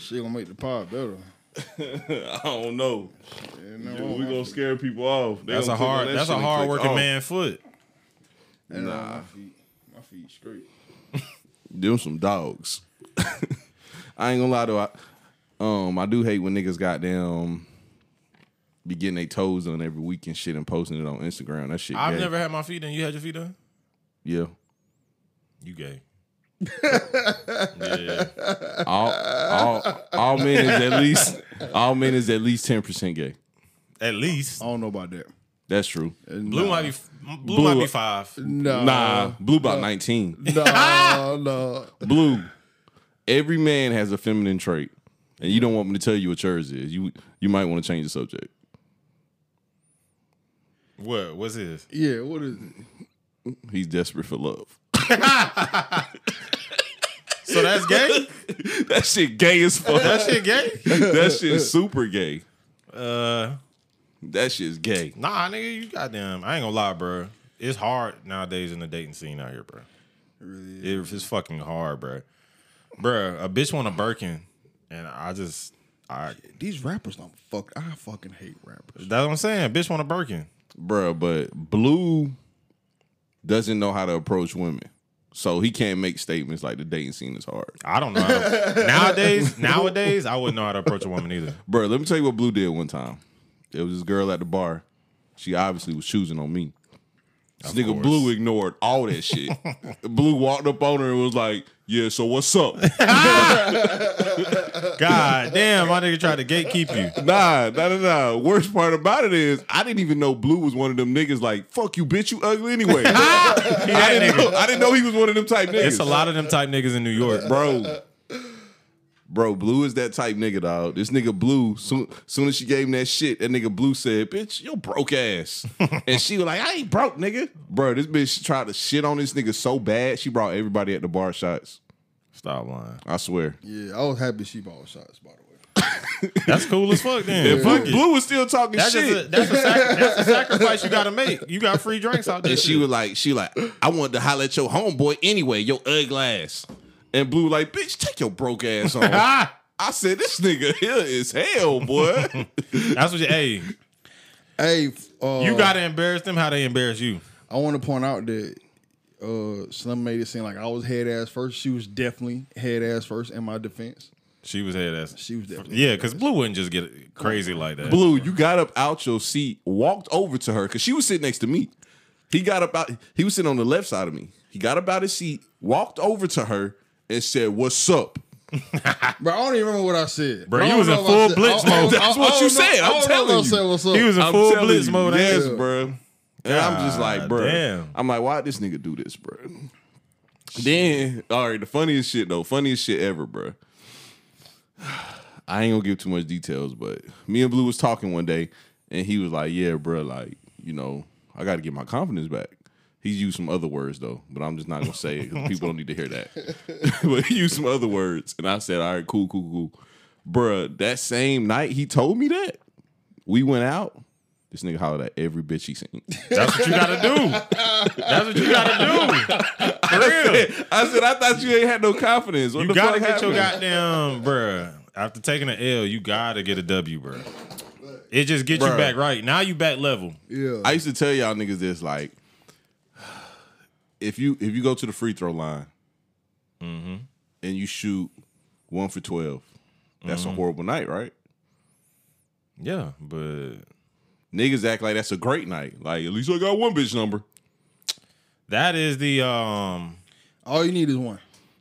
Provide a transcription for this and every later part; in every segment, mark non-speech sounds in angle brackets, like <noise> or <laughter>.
She gonna make the pod better. <laughs> I don't know. Yeah, no, Yeah, we gonna scare people off. They That's a gonna click on hard. that That's a hard working off. man foot. And Nah. nah. my feet, my feet straight. <laughs> Them some dogs. <laughs> I ain't gonna lie though. I, um, I do hate when niggas goddamn be getting their toes done every week and shit and posting it on Instagram. That shit. I've gay. never had my feet done. You had your feet done? Yeah. You gay? Yeah. All all all men is at least all men is at least ten percent gay. At least I don't know about that. That's true. blue might be blue, Blue- might be five. No, Nah, blue about nineteen. no, <laughs> no. Blue. Every man has a feminine trait, and you don't want me to tell you what yours is. You you might want to change the subject. What? What's his? Yeah, what is it? He's desperate for love. So that's gay. That shit gay as fuck. that shit gay. that shit super gay. Uh, That shit's gay. nah, nigga, you goddamn. I ain't gonna lie, bro. It's hard nowadays in the dating scene out here, bro. Really? It- it's fucking hard, bro. Bro, a bitch want a Birkin, and I just, I. These rappers don't fuck. I fucking hate rappers. That's what I'm saying. Bitch want a Birkin. Bruh, but Blue doesn't know how to approach women. So he can't make statements like the dating scene is hard. I don't know. To, <laughs> nowadays, nowadays, I wouldn't know how to approach a woman either. Bruh, let me tell you what Blue did one time. There was this girl at the bar. She obviously was choosing on me. This nigga course. Blue ignored all that shit. <laughs> Blue walked up on her and was like, Yeah, so what's up? <laughs> <laughs> God damn, my nigga tried to gatekeep you. nah, nah, nah, nah. Worst part about it is I didn't even know Blue was one of them niggas like, fuck you, bitch, you ugly anyway. I, didn't know, I didn't know he was one of them type niggas. It's a lot of them type niggas in New York, bro. Bro, Blue is that type nigga, dog. This nigga Blue, soon, soon as she gave him that shit, that nigga Blue said, "Bitch, you broke ass," <laughs> and she was like, "I ain't broke, nigga." Bro, this bitch tried to shit on this nigga so bad, she brought everybody at the bar shots. Stop lying. I swear. Yeah, I was happy she bought shots. By the way, <laughs> That's cool as fuck. Then And Fuck Blue. Blue was still talking That's shit. a, that's a sac- <laughs> that's a sacrifice you got to make. You got free drinks out there. and she was like, she like, I wanted to holler at your homeboy anyway, your ugly ass. And Blue like, bitch, take your broke ass on. <laughs> I said, this nigga here is hell, boy. that's what you. Hey, hey, uh, you got to embarrass them how they embarrass you. I want to point out that uh, Slim made it seem like I was head ass first. She was definitely head ass first. In my defense, She was head ass. she was definitely Yeah, because Blue wouldn't just get crazy like that. Blue, you got up out your seat, walked over to her because she was sitting next to me. He got up out. He was sitting on the left side of me. He got up out his seat, walked over to her, and said, "What's up?" <laughs> Bro, I don't even remember what I said. Bro, I you was in full blitz mode. That's what you said. I I'm telling if you. what's up. He was in full blitz you, mode. yes, ain't he? bro. And I'm just ah, like, God bro. damn. I'm like, why this nigga do this, bro? Then, all right, the funniest shit though, funniest shit ever, bro. <sighs> I ain't gonna give too much details, but me and Blue was talking one day, and he was like, "Yeah, bro, like you know, I got to get my confidence back." He used some other words though, but I'm just not gonna say it because people don't need to hear that. <laughs> but he used some other words, and I said, "All right, cool, cool, cool." Bruh, that same night he told me that we went out. This nigga hollered at every bitch he seen. That's what you got to do. That's what you got to do. For real. I said, I thought you ain't had no confidence. What You the gotta fuck get your goddamn bruh. After taking an L, you gotta get a W, bruh. It just gets you back right. Now you back level. Yeah, I used to tell y'all niggas this like, if you if you go to the free throw line Mm-hmm. and you shoot one for twelve, that's Mm-hmm. a horrible night, right? Yeah, but Niggas act like that's a great night. Like at least I got one bitch number. that is the um all you need is one.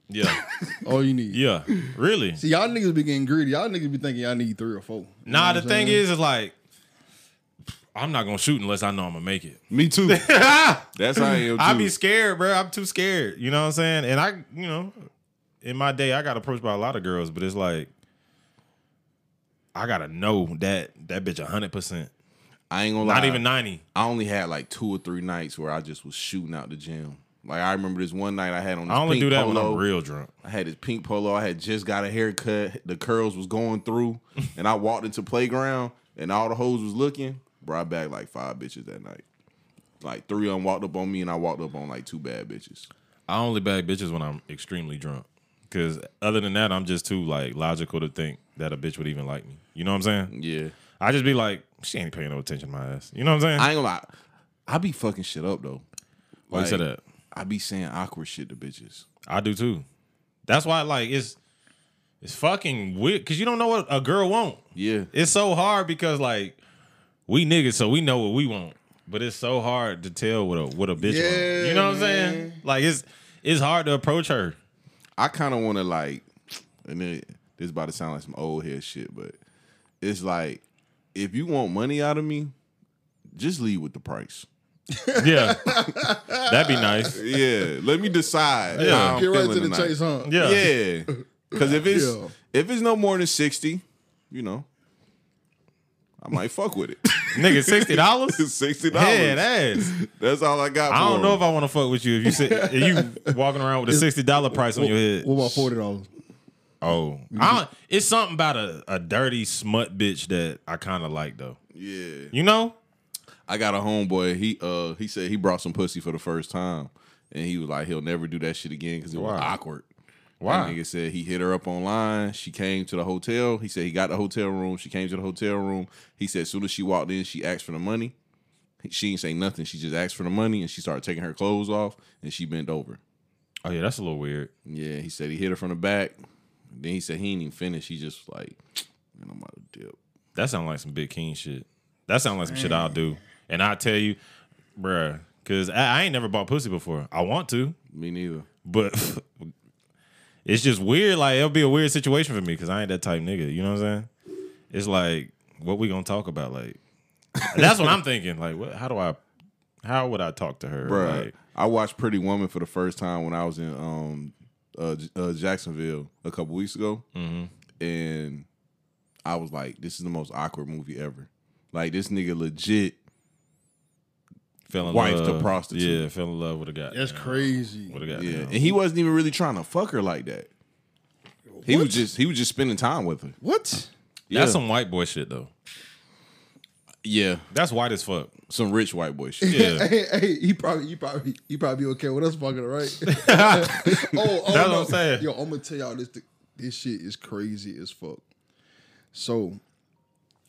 yeah. <laughs> All you need. Yeah. Really. See, y'all niggas be getting greedy. Y'all niggas be thinking y'all need three or four. You Nah, know the what I'm thing saying? is, is like I'm not gonna shoot unless I know I'm gonna make it. Me too. <laughs> that's how I am too. I be scared, bro. I'm too scared. You know what I'm saying? And I, you know, in my day, I got approached by a lot of girls, but it's like I gotta know that that bitch hundred percent, I ain't gonna lie. not even ninety. I only had like two or three nights where I just was shooting out the gym. Like I remember this one night I had on this I only do that polo. when I'm real drunk. I had this pink polo. I had just got a haircut. The curls was going through, <laughs> and I walked into playground, and all the hoes was looking. Bro, I bagged like five bitches that night. Like three of them walked up on me, and I walked up on like two bad bitches. I only bag bitches when I'm extremely drunk. Cause other than that, I'm just too like logical to think that a bitch would even like me. You know what I'm saying? Yeah. I just be like, she ain't paying no attention to my ass. You know what I'm saying? I ain't gonna lie. I be fucking shit up though. Why you say that? I be saying awkward shit to bitches. I do too. That's why like it's it's fucking weird because you don't know what a girl want. Yeah. It's so hard because like we niggas, so we know what we want, but it's so hard to tell what a what a bitch want. You know what I'm saying? Like it's it's hard to approach her. I kind of want to like, and then this is about to sound like some old head shit, but it's like if you want money out of me, just leave with the price. <laughs> Yeah, that'd be nice. Yeah, let me decide. Yeah. how I'm Get right feeling to the tonight. chase, huh? Yeah, Yeah, because if it's Yeah. if it's no more than sixty, you know, I might fuck with it. <laughs> nigga, sixty dollars. <laughs> Sixty dollars. Head ass. That's all I got. I for don't know him. if I want to fuck with you if you sit if you walking around with a sixty dollar price on your head. What about forty dollars? Oh, I don't, it's something about a, a dirty smut bitch that I kind of like though. Yeah, You know? I got a homeboy. He uh he said he brought some pussy for the first time, and he was like he'll never do that shit again because it was awkward. Why? That nigga said he hit her up online. She came to the hotel. He said he got the hotel room. She came to the hotel room. He said as soon as she walked in, she asked for the money. She didn't say nothing. She just asked for the money, and she started taking her clothes off, and she bent over. Oh yeah, that's a little weird. Yeah, he said he hit her from the back. Then he said he ain't even finished. He just like, <tsk> man, I'm about to dip. That sounds like some big king shit. That sounds like some shit I'll do. And I tell you, bruh, because I, I ain't never bought pussy before. I want to, Me neither. but <laughs> it's just weird. Like it'll be a weird situation for me because I ain't that type nigga. You know what I'm saying? It's like, what we gonna talk about? Like, that's what I'm thinking. Like, what? How do I? How would I talk to her? Bruh, Like, I watched Pretty Woman for the first time when I was in um uh, uh Jacksonville a couple weeks ago, and I was like, "This is the most awkward movie ever." Like this nigga legit. fell in Wife to love. prostitute. Yeah, fell in love with a guy. That's crazy. With a guy. Yeah, and he wasn't even really trying to fuck her like that. He was just he was just spending time with her. What? Yeah, That's some white boy shit though. Yeah, That's white as fuck. some rich white boy <laughs> shit. Yeah. hey, hey, he probably, he probably, he probably okay with us fucking, right? <laughs> <laughs> oh, oh, That's what. I'm saying. Yo, I'm gonna tell y'all this. This shit is crazy as fuck. So,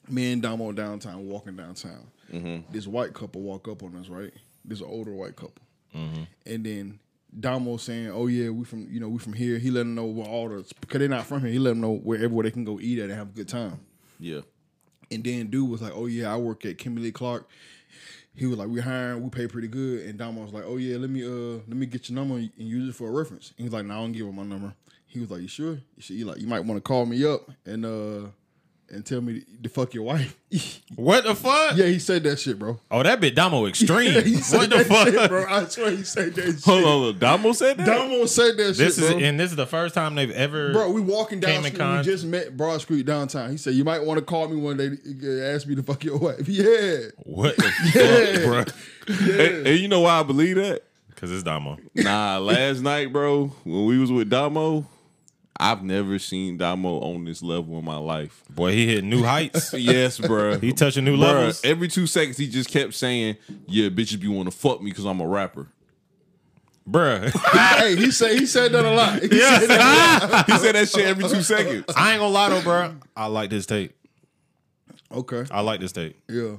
me and Damo downtown, walking downtown. Mm-hmm. This white couple walk up on us, right? This older white couple, Mm-hmm. and then Damo saying, "Oh yeah, we from, you know, we from here." He let them know where all the, because they're not from here. He let them know where everywhere they can go eat at and have a good time. Yeah, And then dude was like, "Oh yeah, I work at Kimberly Clark." He was like, "We hiring, we pay pretty good." And Damo was like, "Oh yeah, let me uh let me get your number and use it for a reference." And he's like, "No, I don't give him my number." He was like, "You sure?" Should, you like you might want to call me up and uh and tell me to fuck your wife. <laughs> What the fuck? yeah, he said that shit, bro. Oh, that bit Damo <laughs> extreme. he said what the that fuck? shit, bro. I swear he said that <laughs> shit. hold on, hold. Damo said that. Damo said that This shit, is bro. and this is the first time they've ever. Bro, we walking down street. con- We just met Broad Street downtown. He said, "You might want to call me one day. Ask me to fuck your wife." Yeah, what the Yeah. fuck, bro? And, and you know why I believe that? Because it's Damo. Nah, last night, bro, when we was with Damo, I've never seen Damo on this level in my life. Boy, he hit new heights. <laughs> Yes, bro. He touching new Bruh, levels. Every two seconds, he just kept saying, "Yeah, bitches be want to fuck me because I'm a rapper." Bruh. <laughs> hey, he said he said that a lot. He said that <laughs> He said that shit every two seconds. I ain't gonna lie though, bro. I like this tape. Okay. I like this tape. Yeah.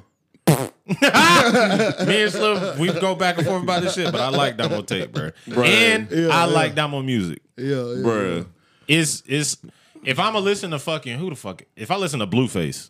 Me and Slim, we go back and forth about this shit, but I like Damo tape, bro. And Yeah, I yeah. like Damo music. Yeah. yeah Bruh. It's it's if I'm gonna listen to fucking who the fuck if I listen to Blueface,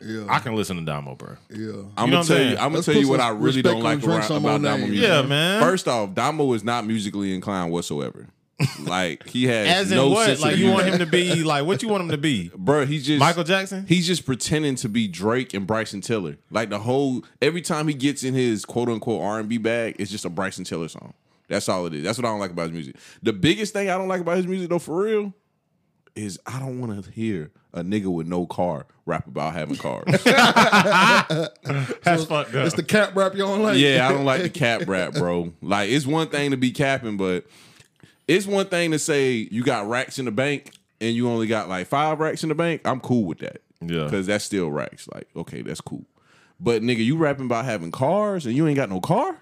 Yeah. I can listen to Damo, bro. yeah. I'm gonna what I'm tell you. I'm gonna tell you what I really don't like on Drink around, Some about on Damo music. Yeah, man. First off, Damo is not musically inclined whatsoever. <laughs> Like he has As in no what? sense Like you want him to be <laughs> like what you want him to be? Bro, he's just Michael Jackson? He's just pretending to be Drake and Bryson Tiller. Like the whole every time he gets in his quote unquote R and B bag, it's just a Bryson Tiller song. That's all it is. That's what I don't like about his music. The biggest thing I don't like about his music though, for real, is I don't want to hear a nigga with no car rap about having cars. <laughs> That's fucked up. It's the cap rap you don't like. yeah, I don't like the cap rap, bro. Like it's one thing to be capping, but it's one thing to say you got racks in the bank and you only got like five racks in the bank. I'm cool with that. Yeah. Because that's still racks. Like, okay, that's cool. But nigga, you rapping about having cars and you ain't got no car?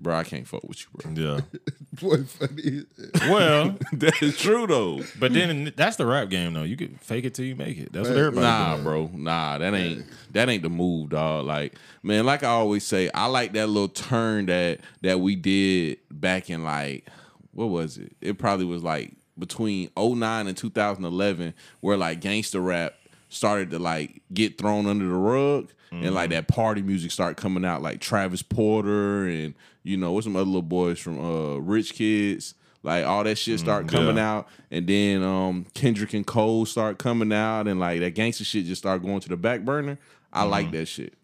Bro, I can't fuck with you, bro. Yeah. <laughs> Boy, funny. Well, <laughs> that is true though. but then that's the rap game though. You can fake it till you make it. That's what everybody Nah, doing. bro. Nah, that ain't that ain't the move, dog. Like, man, like I always say, I like that little turn that that we did back in like what was it? It probably was like between 09 and 2011 where like gangster rap started to like get thrown under the rug and like that party music started coming out like Travis Porter and you know what's some other little boys from uh Rich Kidz like all that shit start coming yeah. out and then um Kendrick and Cole start coming out and like that gangster shit just start going to the back burner. I like that shit.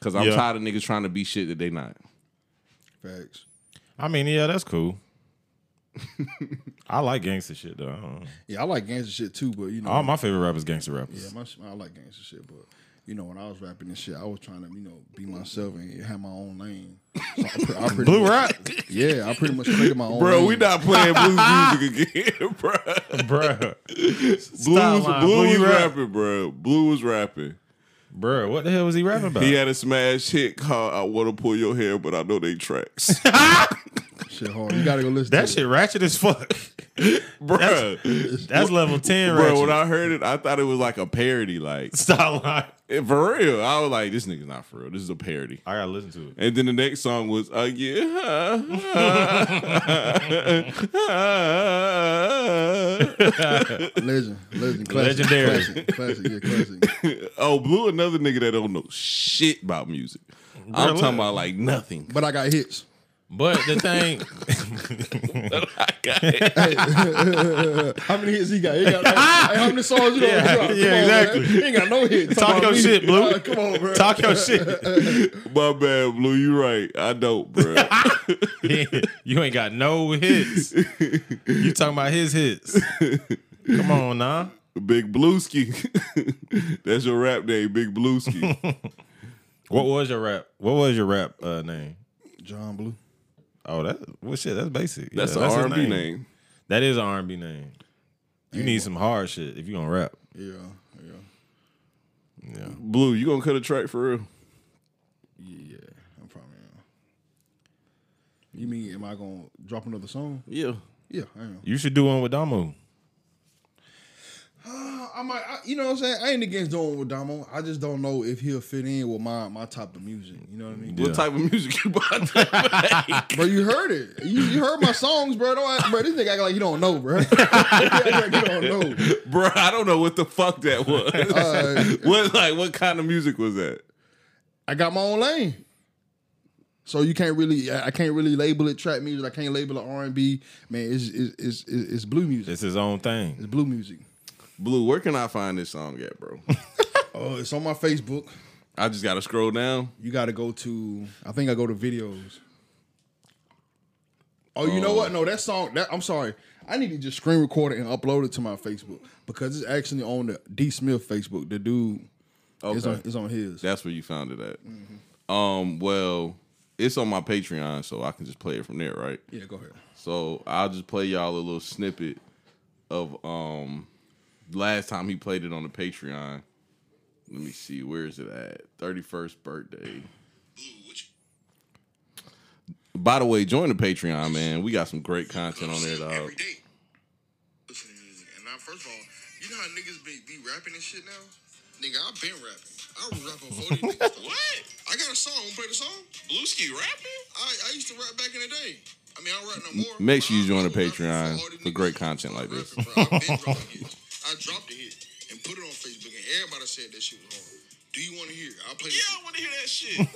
Cause I'm Yeah. tired of niggas trying to be shit that they not. Facts. I mean, yeah, that's cool. I like gangster shit though. I don't know. Yeah, I like gangster shit too, but you know, All my favorite rappers gangster rappers. yeah, my, I like gangster shit, but you know, when I was rapping and shit, I was trying to you know be myself and have my own lane. So I, pre- I pretty Blue much, rap, Yeah, I pretty much created my own. Bro, lane. we not playing blues <laughs> music again, bro. bro. Blues, lying. Blue Blue, was you rap. rapping, bro. Blue was rapping. Bro, what the hell was he rapping about? He had a smash hit called "I Want to Pull Your Hair," but I know they tracks, <laughs> shit hard. You gotta go listen. that to shit ratchet as fuck. <laughs> bro. That's level ten, Bro, ratchet. when I heard it, I thought it was like a parody. Like <laughs> Stop lying. for real, I was like, "This nigga's not for real. This is a parody." I gotta listen to it. And then the next song was uh, yeah. <laughs> Legend, legend, classic, Legendary. classic, classic, yeah, classic. oh, Blue, another nigga that don't know shit about music. I'm talking about like nothing. But I got hits. But the thing, <laughs> How many hits he got? He got hey, how many songs you know? Yeah, drop? Yeah, on, exactly. Man. He ain't got no hits. Talk about your me. shit, Blue. Uh, come on, bro. talk your shit. <laughs> My bad, Blue. You right. I don't, bro. <laughs> you ain't got no hits. You talking about his hits? Come on, nah. Big Blueski. That's your rap name, Big Blueski. What was your rap? What was your rap uh, name? John Blue. Oh, that well, shit. That's basic. Yeah, That's an R&B name. That is an R&B name. You need some hard shit if you gonna rap. Yeah, yeah, Yeah. Blue, you gonna cut a track for real? yeah. I'm probably. Uh, you mean am I gonna drop another song? Yeah. Yeah, I am. You should do one with Damo. I might, I, you know what I'm saying? I ain't against doing with Damo. I just don't know if he'll fit in with my my type of music. You know what I mean? Yeah. What type of music you about to <laughs> make? Bro, you heard it. You, you heard my songs, bro. Don't act, bro. This nigga act like you don't know, bro. <laughs> Like you don't know. Bro, I don't know what the fuck that was. <laughs> Uh, what like what kind of music was that? I got my own lane. So you can't really, I I can't really label it trap music. I can't label it R and B. Man, it's it's, it's it's it's blue music. It's his own thing. It's blue music. Blue, where can I find this song at, bro? Oh, <laughs> it's on my Facebook. I just gotta scroll down. You got to go to. I think I go to videos. Oh, you know what? No, that song. That I'm sorry. I need to just screen record it and upload it to my Facebook because it's actually on the D Smith Facebook. The dude is Okay. on is on his. That's where you found it at. Um, well, it's on my Patreon, so I can just play it from there, right? yeah, go ahead. So I'll just play y'all a little snippet of um last time he played it on the Patreon. Let me see, where is it at? 31st birthday. By the way, join the Patreon, man. We got some great content on there, dog. Every day. Listening to music. And now, first of all, you know how niggas be, be rapping and shit now? Nigga, I've been rapping. I was rapping before these <laughs> niggas. started. What? I got a song. Wanna play the song? Blueski rapping? I, I used to rap back in the day. I mean, I don't rap no more. Make sure you join the Patreon all for great content like started this. <laughs> rapping, bro. I've been dropping hits. I dropped a hit and put it on Facebook, and everybody said that shit was hard. Do you want to hear? I'll play Yeah, I want to hear that shit. <laughs>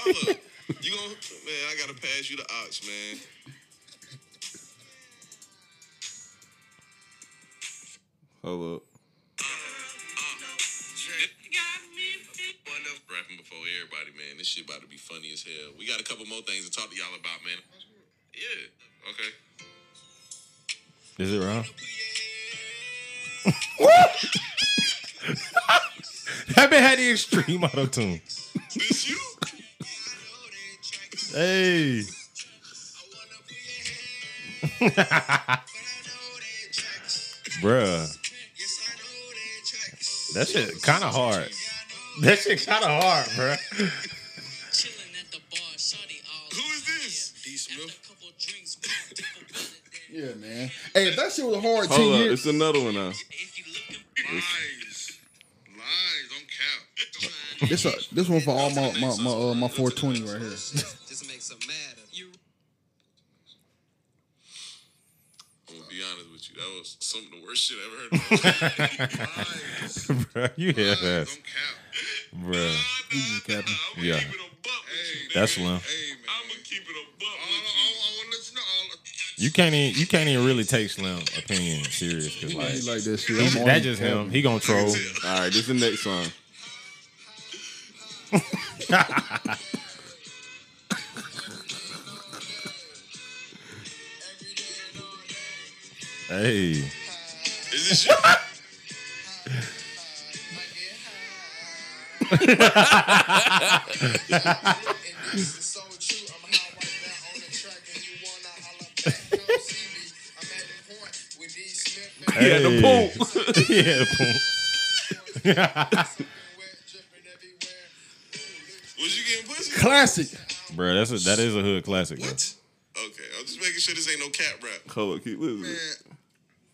Hold up. You gon' man, I gotta pass you the aux, man. Hold up. Rapping before everybody, man. This shit about to be funny as hell. We got a couple more things to talk to y'all about, man. Yeah. Okay. Is it wrong? That <laughs> man had the extreme auto tune. This you? Hey. <laughs> Bruh. That shit kind of hard. That shit kind of hard, bruh. Chilling at the bar, shawty Who is this? Smith. Yeah, man. Hey, if that shit was a hard ten Hold up, years. it's another one now. Lies. Lies. Don't cap. This a, this one for all my my my, uh, my 420 right here. Just makes them mad. You I'm gonna be honest with you. That was some of the worst shit I've ever heard. <laughs> Lies. Bro, you hear Lies. that, Don't cap. bro? just capping. I'm Yeah. gonna keep it a buck with you, nigga. That's slim. Hey, man. I'm gonna keep it a buck I, with I, you. I want to let you know. I'll- You can't even you can't even really take Slim opinion serious because like, He like that shit. he- I'm that just it. him. He gonna troll. <laughs> All right, this is the next song. Hey, Is this shit? <laughs> <laughs> He had the Hey. poop. yeah, boom. wet, dripping everywhere. Was you getting pussy? Classic. bro. That's a, that is a hood classic. Bro. Okay, I'm just making sure this ain't no cat rap. Hold up, keep listening. Man,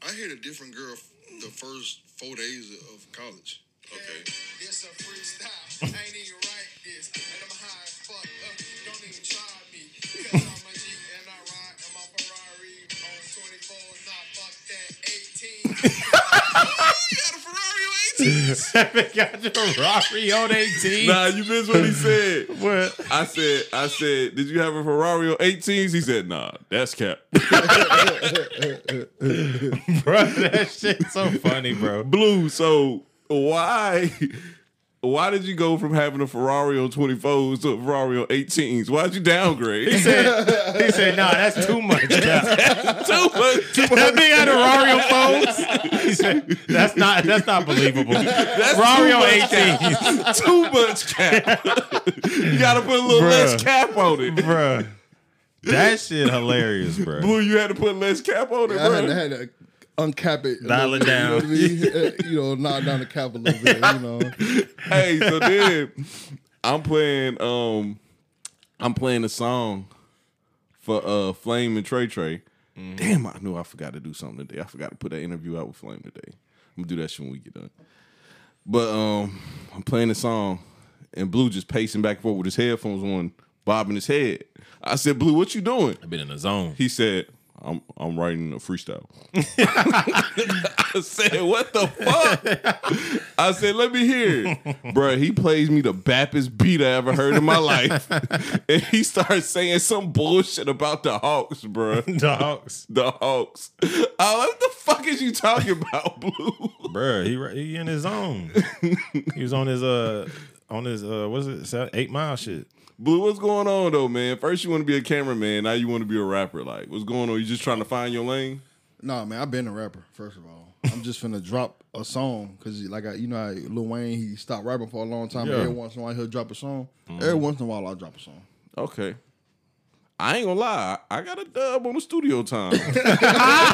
I hit a different girl the first four days of college. Okay. This a freestyle. I ain't even 18? got your Ferrari on 18. Nah, you missed what he said. <laughs> What? I said, I said, did you have a Ferrari on 18s? He said, nah, that's cap. <laughs> bro, that shit's so funny, bro. Blue, so why why did you go from having a Ferrari on 24s to a Ferrari on 18s? Why'd you downgrade? He said, he said, nah, that's too much. <laughs> Cap. too much. that big had a Ferrari on phones. <laughs> He said, that's not that's not believable. That's Ferrari on much 18. Too much cap. you gotta put a little Bruh. less cap on it. Bruh. That shit hilarious, bro. Blue, you had to put less cap on it, I bro. had, I had to uncap it. a Dial little it bit, You know, what I down. mean? You know, knock down the cap a little bit. You know, <laughs> hey, so then I'm playing um I'm playing a song for uh Flame and Trey Trey. Damn, I knew I forgot to do something today. I forgot to put that interview out with Flame today. I'm gonna do that shit when we get done. But um I'm playing the song and Blue just pacing back and forth with his headphones on, bobbing his head. I said, Blue, what you doing? I've been in the zone. He said, I'm I'm writing a freestyle. <laughs> I said, what the fuck? I said, let me hear it. Bruh, he plays me the bappest beat I ever heard in my life. <laughs> and he starts saying some bullshit about the Hawks, bruh. <laughs> The Hawks. The Hawks. like, what the fuck is you talking about, Blue? Bruh, he he in his zone. he was on his uh on his uh what's it se- eight mile shit. Blue, what's going on though, man? First you want to be a cameraman, now you want to be a rapper. Like, what's going on? You just trying to find your lane? nah, man, I've been a rapper. First of all, I'm just finna drop a song because, like, I, you know, how Lil Wayne he stopped rapping for a long time. Yeah. Every once in a while he'll drop a song. Every mm-hmm. once in a while I'll drop a song. Okay. I ain't gonna lie, I got a dub on the studio time. <laughs>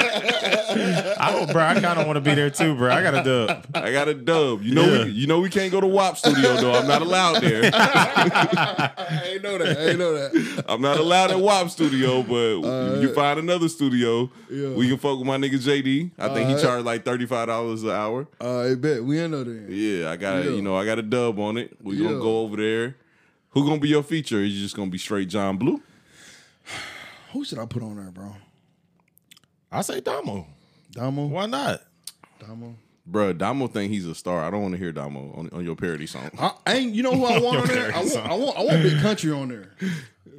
I, bro, I kind of want to be there too, bro. I got a dub. I got a dub. You know, Yeah. we, you know, we can't go to WAP studio though. I'm not allowed there. <laughs> I ain't know that. I ain't know that. I'm not allowed at WAP studio, but you find another studio. Yeah. We can fuck with my nigga JD. I think he charged like thirty five dollars an hour. Uh, I bet we ain't know that. Yeah, I got Yeah. you know I got a dub on it. We gonna go over there. Who gonna be your feature? Is you just gonna be straight John Blue? <sighs> Who should I put on there, bro? I say Damo. Damo. Why not? Damo. Bruh, Damo think he's a star. I don't want to hear Damo on, on your parody song. I, I ain't. You know who I <laughs> want on there? I want. I want. I want Big Country on there. <laughs>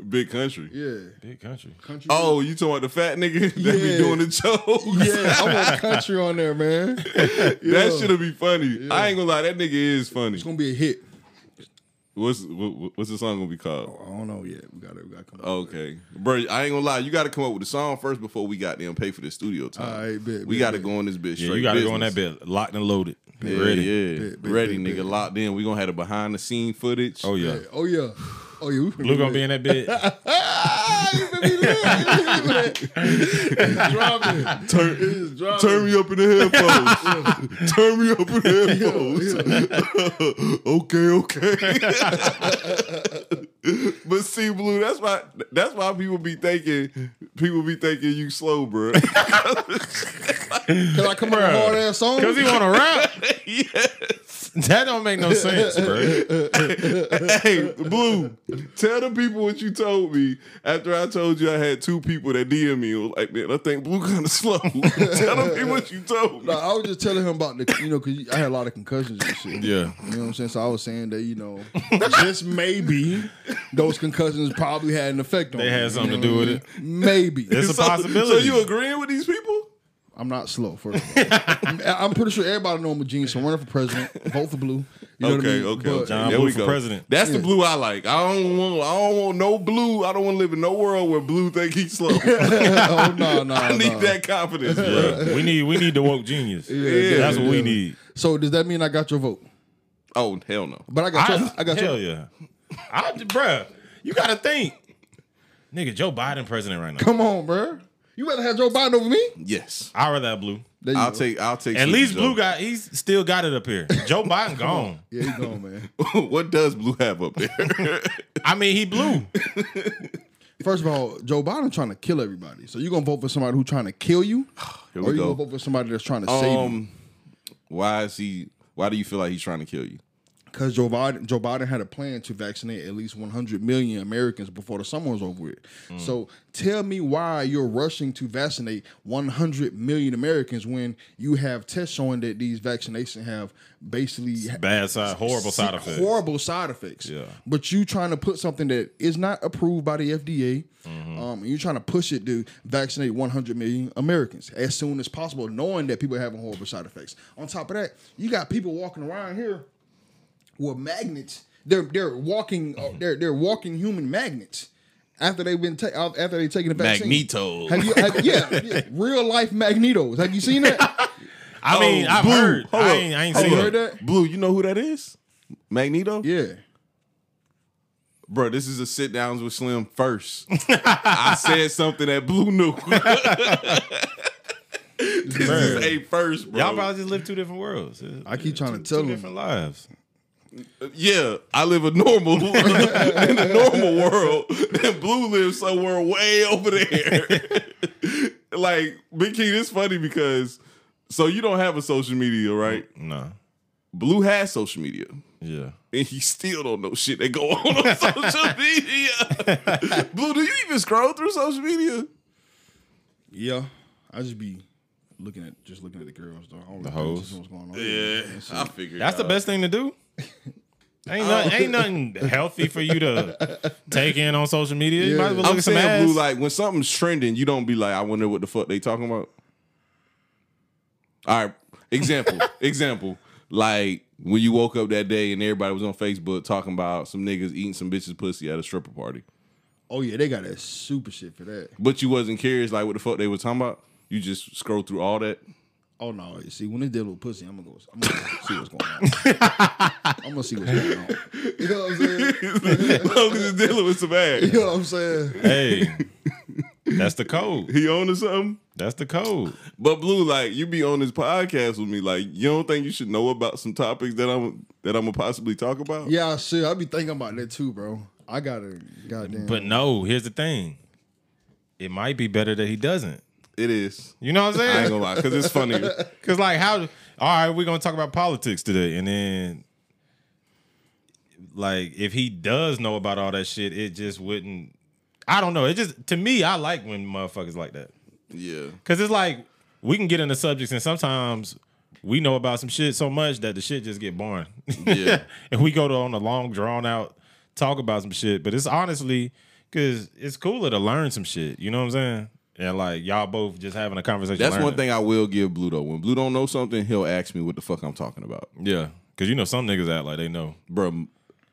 Big country. Yeah. Big country. Country. Oh, you talking about the fat nigga <laughs> that be doing the jokes? Yeah, I want country on there, man. That Yeah. should be funny. I ain't gonna lie, that nigga is funny. It's gonna be a hit. What's what, what's the song gonna be called? Oh, I don't know yet. We gotta. We gotta come. up with Okay, bro. I ain't gonna lie. You got to come up with the song first before we got them pay for the studio time. All right, bet, we bet, got to bet. go on this bitch. Yeah, straight you got to go on that bit, locked and loaded. Yeah, Ready. yeah, Bet, bet, ready, bet, nigga. bet. Locked in. We gonna have the behind the scene footage. Oh yeah. it. Oh yeah. Oh yeah. We Blue gonna be in that bit. <laughs> You be lit. It's dropping. Turn, It's dropping. turn me up in the headphones. turn me up in the headphones. <laughs> okay, okay. <laughs> But see, blue. That's why. That's why people be thinking. People be thinking you slow, bro. <laughs> Can I come up with hard ass song? Because he want to rap. <laughs> yes. That don't make no sense, bro. Hey, blue. Tell the people what you told me after I told you I had two people that DM me. was Like, man, I think blue kind of slow. <laughs> tell them people what you told me. No, I was just telling him about the, you know, because I had a lot of concussions and shit. Yeah. You know what I'm saying? So I was saying that, you know, just maybe those concussions probably had an effect on They me, had you something know to do with it. Maybe. It's a So- possibility. So you agreeing with these people? I'm not slow, first of all. <laughs> I'm- I'm pretty sure everybody know I'm a genius. I'm running for president. Vote for blue. You know what I okay, mean? okay, But- okay. John there Blue we for go. president. That's the blue I like. I don't want. I don't want no blue. I don't want to live in no world where blue think he's slow. <laughs> <laughs> oh, no, no, I need no. that confidence, bro. Yeah. We need we need the woke genius. Yeah, That's what we need. So does that mean I got your vote? Oh hell no. But I got I, your, I got hell your, yeah. I, bruh, you gotta think. Nigga, Joe Biden president right now. Come on, bro. You rather have Joe Biden over me? Yes, I'd rather have blue. There you I'll go. take. I'll take. At Sleepy least Joe. blue got he's still got it up here. Joe <laughs> Biden gone. Yeah, he gone, man. <laughs> what does blue have up there? <laughs> I mean, he blue. First of all, Joe Biden trying to kill everybody. So you gonna vote for somebody who's trying to kill you, <sighs> Here or you go. gonna vote for somebody that's trying to save you? Um, why is he? Why do you feel like he's trying to kill you? Because Joe Biden, Joe Biden had a plan to vaccinate at least 100 million Americans before the summer was over with. Mm. So tell me why you're rushing to vaccinate 100 million Americans when you have tests showing that these vaccinations have basically Bad side, horrible side effects. Horrible side effects. Yeah. But you trying to put something that is not approved by the FDA, Mm-hmm. um, and you're trying to push it to vaccinate 100 million Americans as soon as possible, knowing that people are having horrible side effects. On top of that, you got people walking around here with magnets. They're they're walking uh, they're they're walking human magnets. After they've been ta- after they've taken the vaccine, Magneto. Have you, have, yeah, <laughs> yeah, real life magnetos. Have you seen that? <laughs> I mean, Oh, I've blue. heard. Hold I up. ain't, I ain't seen heard that? Blue, you know who that is? Magneto. Yeah. Bro, this is a sit downs with Slim first. <laughs> I said something that Blue knew. this is a first, bro. Y'all probably just live two different worlds. I keep trying to Two tell them. different lives. Yeah, I live a normal <laughs> in the normal world, and Blue lives somewhere way over there. <laughs> like Big King, it's funny because so you don't have a social media, right? No. Blue has social media. Yeah. and he still don't know shit that go on on <laughs> social media. Blue, do you even scroll through social media? Yeah, I just be looking at just looking at the girls though. I don't The really hoes. what's going on. Yeah, That's I figured That's the best thing to do. <laughs> Ain't nothing, ain't oh. nothing healthy for you to take in on social media. You Yeah. might as well look I'm at some saying, ass. Blue, like when something's trending, you don't be like, I wonder what the fuck they talking about. All right, example, <laughs> example, like when you woke up that day and everybody was on Facebook talking about some niggas eating some bitches pussy at a stripper party, Oh yeah, they got that super shit for that. but you wasn't curious like what the fuck they was talking about. You just scroll through all that. Oh no, you see when it's dealing with pussy, I'm gonna go. I'm gonna see what's going on. <laughs> I'm gonna see what's going on. You know what I'm saying? as long as it's dealing with some ass. You know what I'm saying? hey, that's the code. He on to something. That's the code. But Blue, like you be on this podcast with me, like you don't think you should know about some topics that I'm that I'm gonna possibly talk about? Yeah, shit. I be thinking about that too, bro. I gotta goddamn. But no, here's the thing. It might be better that he doesn't. It is. You know what I'm saying? I ain't gonna lie, because it's funny. <laughs> Because like how? All right, we're gonna talk about politics today, and then like if he does know about all that shit, it just wouldn't. I don't know. It just to me, I like when motherfuckers like that. yeah. Cause it's like we can get into subjects and sometimes we know about some shit so much that the shit just get boring. Yeah. <laughs> and we go to on a long drawn out talk about some shit. But it's honestly cause it's cooler to learn some shit. You know what I'm saying? And like y'all both just having a conversation. That's one thing I will give Blue though. When Blue don't know something, he'll ask me what the fuck I'm talking about. Yeah. Cause you know some niggas act like they know. Bro,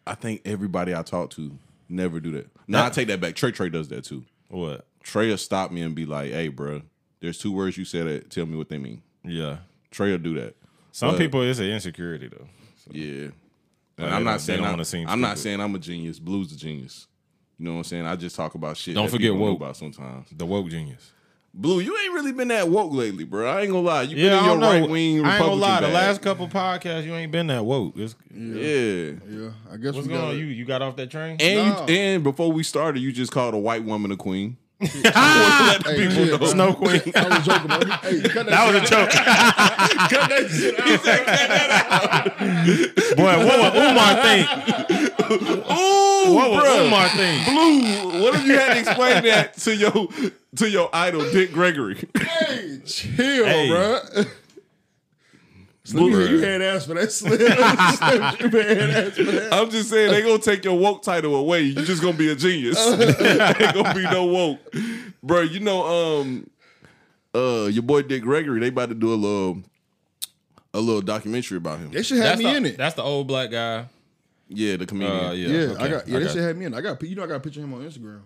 I think everybody I talk to never do that. No, I take that back. Trey Trey does that too. What? Trey will stop me and be like, hey, bro, there's two words you said that tell me what they mean. Yeah. Trey will do that. Some But- people it's an insecurity though. Yeah. Like, I'm not saying I, wanna seem I'm not saying I'm a genius. Blue's a genius. You know what I'm saying? I just talk about shit. Don't that forget woke. about sometimes. The woke genius. Blue, you ain't really been that woke lately, bro. I ain't gonna lie. You been in your know. right wing I ain't gonna Republican lie. The last couple podcasts, you ain't been that woke. It's, yeah. Yeah, I guess what's we going on? You you got off that train? And Nah. you, and before we started, you just called a white woman a queen. <laughs> Hey, people. Snow Queen. <laughs> I was joking, bro. Hey, cut that, That was a shit joke. out. <laughs> Cut that shit out. Boy, what would Umar think? Ooh, What would bruh. Umar think? Blue, what if you had to explain that to your to your idol Dick Gregory? Hey, chill, Hey. bro. Slim, you, you had ass for that. Slim, Slim <laughs> you had ass for that. I'm just saying they gonna take your woke title away. You just gonna be a genius. <laughs> ain't gonna be no woke, bro. You know, um, uh, your boy Dick Gregory. They about to do a little a little documentary about him. They should have That's me the, in it. That's the old black guy. Yeah, the comedian. Uh, yeah, yeah, okay. I got. Yeah, they got should have me in. I got. You know, I got a picture of him on Instagram.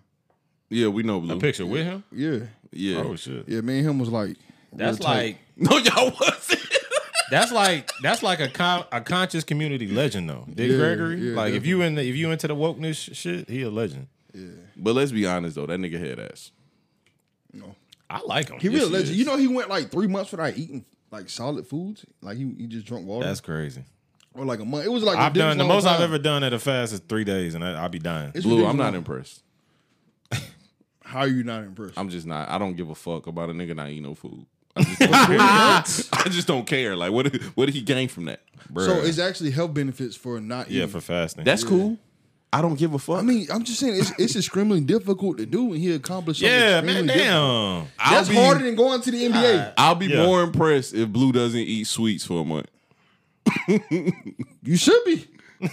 Yeah, we know Blue. a picture with him. Yeah, Yeah. Oh shit. yeah. Me and him was like. That's like <laughs> No, y'all wasn't. <laughs> that's like that's like a con- a conscious community legend though. Dick Yeah, Gregory. yeah, like if you in the, if you into the wokeness sh- shit, he a legend. Yeah. But let's be honest though, that nigga had ass. No. I like him. He Yes, really legend. is. You know, he went like three months without eating like solid foods. Like he, he just drunk water. that's crazy. Or like a month. It was like a I've done the most long I've ever done at a fast is three days, and I, I'll be dying. It's Blue, ridiculous I'm not impressed. How are you not impressed? I'm just not. I don't give a fuck about a nigga not eating no food. I just <laughs> don't care. I just don't care. Like, what? did- What did he gain from that? so it's actually health benefits for not Eating. yeah eating. for fasting. That's cool. I don't give a fuck. I mean, I'm just saying it's, it's extremely difficult to do, and he accomplished something yeah, extremely man. difficult. Damn. That's be- harder than going to the NBA. I'll be Yeah. more impressed if Blue doesn't eat sweets for a month. <laughs> You should be. <laughs>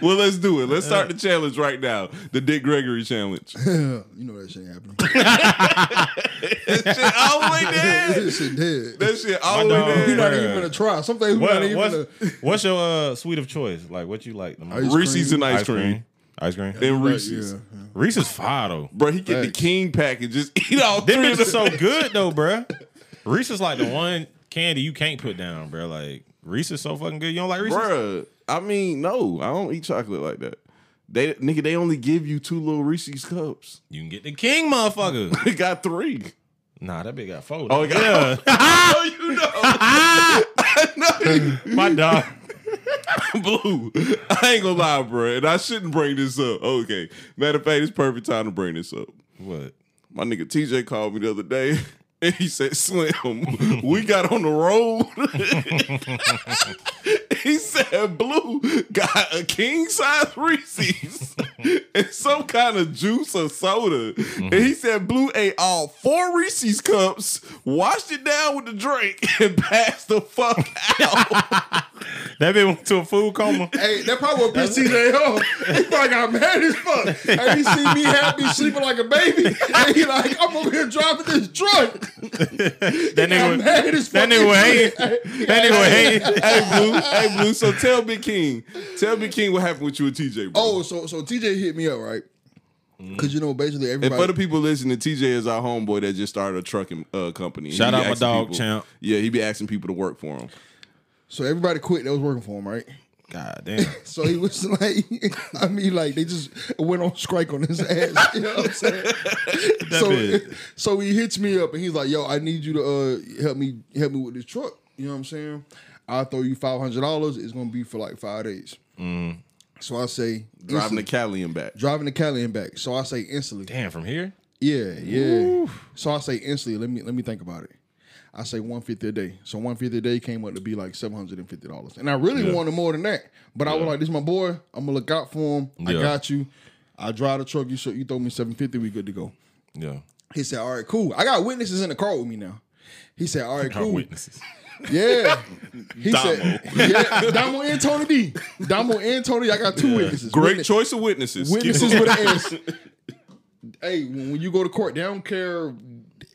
Well, let's do it. Let's start the challenge right now. The Dick Gregory challenge. <laughs> you know that shit ain't happening. shit all the way that dead. shit dead. That shit all My the dog. way We're dead. not even gonna try. Some things we're What, not even what's, gonna. what's your uh, sweet of choice? Like what you like the most? Ice Reese's cream. and ice cream. Ice cream. And Reese's. Yeah. Reese's fire though. Bro, he get the Facts. king pack and just eat all Them three of bitches so them. good though, bruh. Reese's like the one candy you can't put down, bro. Like Reese's is so fucking good. You don't like Reese's? Bruh, I mean, no, I don't eat chocolate like that. They nigga, they only give you two little Reese's cups. You can get the king, motherfucker. <laughs> They got three. nah, that big got four. Oh, it got- yeah. <laughs> Oh, you know. <laughs> I know. My dog. Blue. I ain't gonna lie, bro. And I shouldn't bring this up. Okay. Matter of fact, it's perfect time to bring this up. What? My nigga TJ called me the other day and he said, Slim, we got on the road. <laughs> he said, Blue got a king size Reese's <laughs> and some kind of juice or soda. And he said, Blue ate all four Reese's cups, washed it down with the drink, <laughs> and passed the fuck out. That bitch went to a food coma. Hey, that probably what pissed TJ off. He probably got mad as fuck. And he see me happy sleeping like a baby. And he like, I'm over here driving this truck. That I'm nigga, mad as fuck. that nigga was hating. That nigga was <laughs> hating. hey, Blue. Hey, Blue. So tell Big King. Tell Big King what happened with you and TJ, bro. Oh, so so TJ hit me up, right? Because you know, basically everybody. And for the people listening, TJ is our homeboy that just started a trucking uh, company. Shout He be out my dog, people- Champ. Yeah, he be asking people to work for him. so everybody quit that was working for him, right? God damn. <laughs> So he was like, <laughs> I mean, like they just went on strike on his ass. <laughs> You know what I'm saying? so, bit. so he hits me up and he's like, "Yo, I need you to uh, help me help me with this truck." You know what I'm saying? I'll throw you five hundred dollars. It's gonna be for like five days. So I say Driving to instantly- Cali and back. driving to Cali and back. So I say instantly. Damn, from here? Yeah, yeah. So I say instantly. Let me let me think about it. I say one fifty a day. So one fifty a day came up to be like seven hundred and fifty dollars, and I really Yeah. wanted more than that. But I was like, "This is my boy. I'm gonna look out for him. I got you. I drive the truck. You so you throw me seven fifty. We good to go." Yeah. He said, "All right, cool. I got witnesses in the car with me now." He said, "All right, cool. witnesses. <laughs> Yeah." He said, <laughs> "Yeah, Damo and Tony D. Damo and Tony. I got two witnesses. Great Witness- choice of witnesses. Witnesses with an S. <laughs> hey, when when you go to court, they don't care.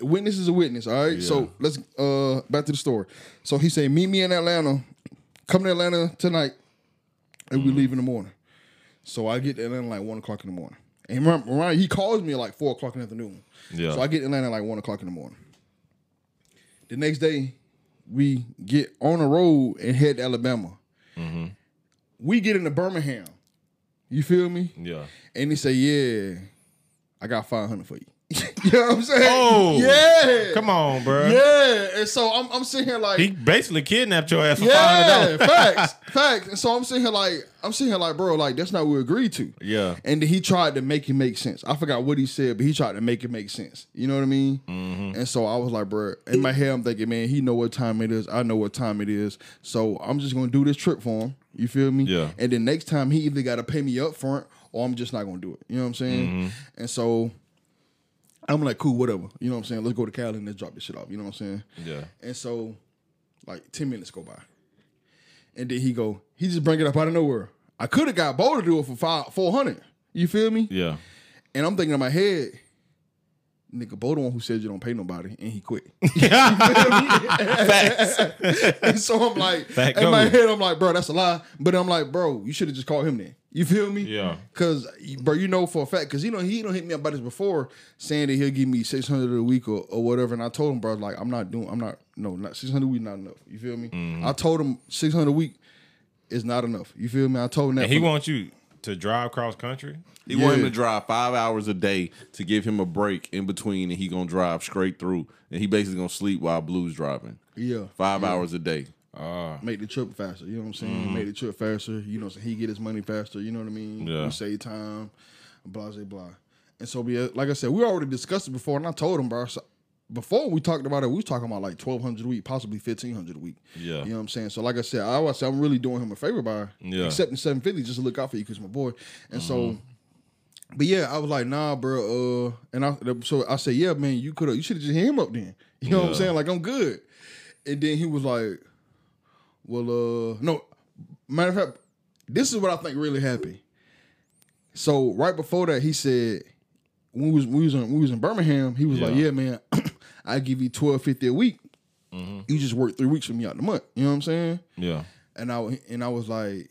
Witness is a witness. All right. So let's uh back to the story. So he said, "Meet me in Atlanta. Come to Atlanta tonight, and we leave in the morning." So I get to Atlanta like one o'clock in the morning. And remember, remember, he calls me at like four o'clock in the afternoon. Yeah. So I get to Atlanta at like one o'clock in the morning. The next day, we get on the road and head to Alabama. We get into Birmingham. You feel me? Yeah. And he say, "Yeah, I got five hundred for you." <laughs> You know what I'm saying? Oh. yeah. Come on, bro. Yeah. And so I'm, I'm sitting here like, He basically kidnapped your ass for yeah, facts, <laughs> facts. And so I'm sitting here like, I'm sitting here like, bro, like that's not what we agreed to. Yeah. And he tried to make it make sense. I forgot what he said, but he tried to make it make sense. You know what I mean? Mm-hmm. And so I was like, bro, in my head, I'm thinking, man, he know what time it is. I know what time it is. So I'm just gonna do this trip for him. You feel me? Yeah. And then next time he either got to pay me up front or I'm just not gonna do it. You know what I'm saying? Mm-hmm. And so I'm like, cool, whatever. You know what I'm saying? Let's go to Cali and let's drop this shit off. You know what I'm saying? Yeah. And so, like, 10 minutes go by. And then he go, he just bring it up out of nowhere. I could have got Bo to do it for five, 400. You feel me? Yeah. And I'm thinking in my head, nigga, Bo the one who said you don't pay nobody, and he quit. <laughs> <laughs> and so I'm like, Fact in my go. head, I'm like, bro, that's a lie. But I'm like, bro, you should have just called him then. You feel me? Yeah. Cause, bro, you know for a fact, cause you know he don't hit me up about this before, saying that he'll give me six hundred a week or, or whatever. And I told him, bro, like I'm not doing, I'm not, no, not six hundred a week, not enough. You feel me? Mm-hmm. I told him six hundred a week is not enough. You feel me? I told him that. And he wants you to drive cross country. He want him to drive five hours a day to give him a break in between, and he gonna drive straight through, and he basically gonna sleep while Blue's driving. yeah, Five hours a day. Ah. make the trip faster. You know what I'm saying? Mm-hmm. Make the trip faster. You know, so he get his money faster. You know what I mean? Yeah. We save time. Blah blah blah. And so we, uh, like I said, we already discussed it before, and I told him, bro. So before we talked about it, we was talking about like twelve hundred a week, possibly fifteen hundred a week. Yeah. You know what I'm saying? So like I said, I always say I'm really doing him a favor by Yeah. accepting seven fifty just to look out for you because my boy. And so. But yeah, I was like, nah, bro. Uh, and I so I said, yeah, man, you could have, you should have just hit him up then. <laughs> You know what I'm saying? Like I'm good. And then he was like, well, uh, no. Matter of fact, this is what I think really happened. So right before that, he said when we was we was in, we was in Birmingham, he was like, Yeah. "Yeah, man, <clears throat> I give you twelve fifty a week. You just work three weeks for me out the month. You know what I'm saying?" Yeah. And I and I was like,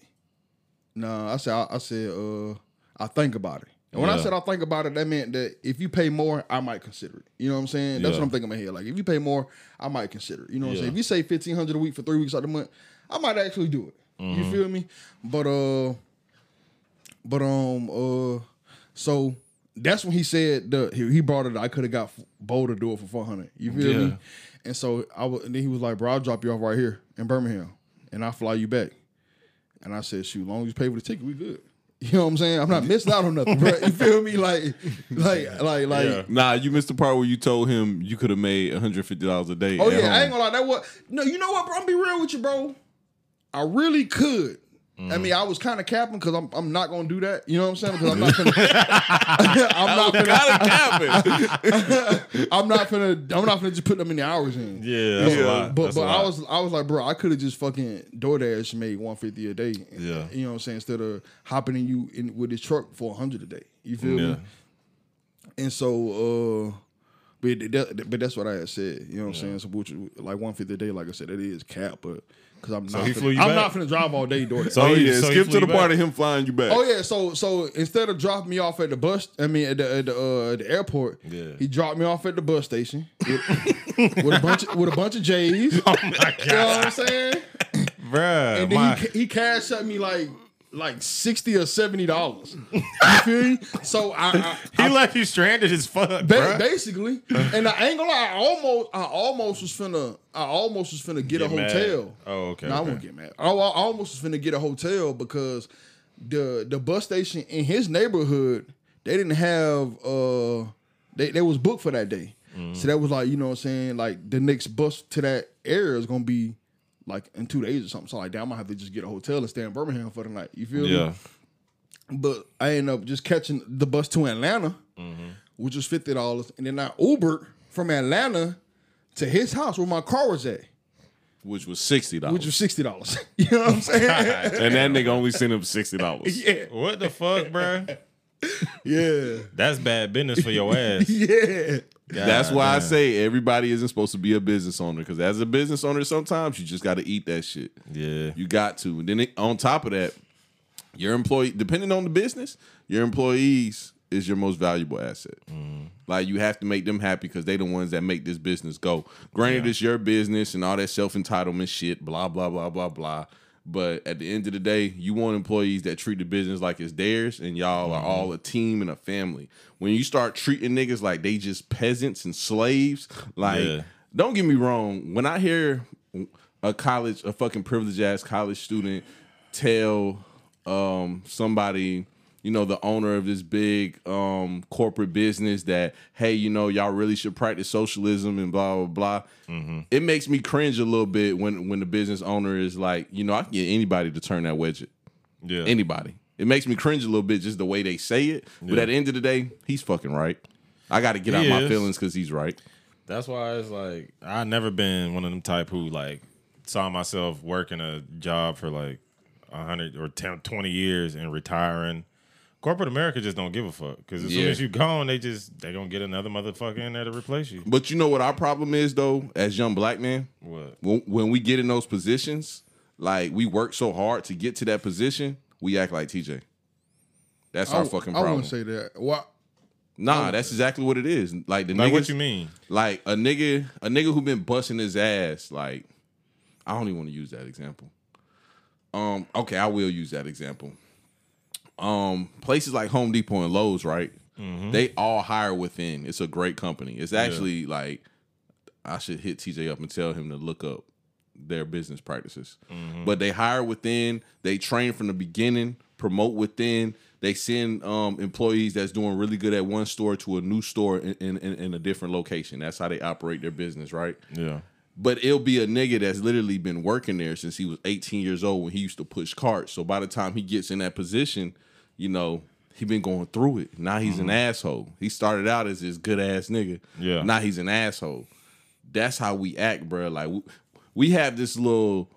"Nah." I said, I, I said, uh, I think about it. And when I said I think about it, that meant that if you pay more, I might consider it. You know what I'm saying? That's Yeah. what I'm thinking in my head. Like if you pay more, I might consider it. You know what I'm saying? If you say fifteen hundred a week for three weeks out the month, I might actually do it. Mm-hmm. You feel me? But uh, but um uh, so that's when he said the he, brought it. I could have got Bo to do it for four hundred. You feel Yeah. me? And so I was, and then he was like, "Bro, I'll drop you off right here in Birmingham, and I'll fly you back." And I said, "Shoot, long as you pay for the ticket, we good." <laughs> You know what I'm saying? I'm not <laughs> missing out on nothing, bro. You feel me? Like, like, like, like. Yeah. Nah, you missed the part where you told him you could have made $150 a day. Oh yeah, I ain't gonna lie. That what? No, you know what, bro? I'm be real with you, bro. I really could. I mean, I was kind of capping because I'm I'm not gonna do that. You know what I'm saying? Because I'm not <laughs> gonna. <laughs> <laughs> I'm not gonna. Gotta cap it. I'm not gonna. I'm not gonna just put them in the hours in. Yeah. Yeah. lot. But That's but I was I was like, bro, I could have just fucking DoorDash made 150 a day. Yeah. You know what I'm saying? Instead of hopping in you in with this truck for 100 a day. You feel Yeah. me? And so uh but that, but that's what I had said. You know what I'm saying? So which, like 150 a day, like I said, that is cap, but because I'm not he finna- flew you I'm back? not finna drive all day DoorDash. So Oh he- yeah, so skip flew to the part back? of him flying you back. Oh yeah, so so instead of dropping me off at the bus, I mean at the at the, uh, the airport, Yeah. he dropped me off at the bus station with, <laughs> with a bunch of, with a bunch of J's. <laughs> Oh my god, You know what I'm saying? bruh. And then my- he, he cashed at me like like sixty or seventy dollars. You feel me? So I, I, he I left you stranded as fuck, ba- basically, and I ain't gonna lie, I almost I almost was finna I almost was finna get, Get a mad. hotel. Oh, okay, No, I won't get mad. I, I almost was finna get a hotel because the the bus station in his neighborhood they didn't have uh they they was booked for that day. Mm. So that was like you know what I'm saying like the next bus to that area is gonna be like in two days or something. So like, damn, I'm gonna have to just get a hotel and stay in Birmingham for the night. You feel me? Yeah. But I ended up just catching the bus to Atlanta, Mm-hmm. which was fifty dollars, and then I Ubered from Atlanta to his house where my car was at, which was sixty dollars. which was sixty dollars. <laughs> you know what I'm saying? <laughs> and that nigga only sent him sixty dollars. <laughs> yeah, What the fuck, bro? yeah, That's bad business for your ass. yeah. That's why I say everybody isn't supposed to be a business owner because as a business owner, sometimes you just got to eat that shit. Yeah. You got to. And then it, on top of that, your employee, depending on the business, your employees is your most valuable asset. Mm. Like you have to make them happy because they the ones that make this business go. Granted, it's your business and all that self entitlement shit, blah blah blah blah blah. But at the end of the day, you want employees that treat the business like it's theirs, and y'all are all a team and a family. When you start treating niggas like they just peasants and slaves, like Yeah. don't get me wrong. When I hear a college, a fucking privileged ass college student tell um somebody, you know, the owner of this big um corporate business that, hey, you know, y'all really should practice socialism and blah blah blah. Mm-hmm. It makes me cringe a little bit when when the business owner is like, you know, I can get anybody to turn that widget. Yeah. Anybody. It makes me cringe a little bit just the way they say it. But at the end of the day, he's fucking right. I got to get out He my feelings because he's right. That's why it's like I never been one of them type who like saw myself working a job for like hundred or 10, 20 years and retiring. Corporate America just don't give a fuck because as soon as you gone, they just they gonna get another motherfucker in there to replace you. But you know what our problem is though, as young black men, What? when, when we get in those positions, like we work so hard to get to that position, we act like TJ. That's I, our fucking problem. I problem. wouldn't say that. Well, nah, that's exactly what it is. Like the Like niggas, what you mean? like a nigga, a nigga who been busting his ass. Like I don't even want to use that example. Um, okay, I will use that example. Um, places like Home Depot and Lowe's, right? They all hire within. It's a great company. It's actually like I should hit TJ up and tell him to look up their business practices. But they hire within, they train from the beginning, promote within. They send um, employees that's doing really good at one store to a new store in, in, in in a different location. That's how they operate their business, right? Yeah. But it'll be a nigga that's literally been working there since he was 18 years old when he used to push carts. So by the time he gets in that position, you know, he been going through it. Now he's an asshole. He started out as this good ass nigga. Yeah. Now he's an asshole. That's how we act, bro. Like we, we have this little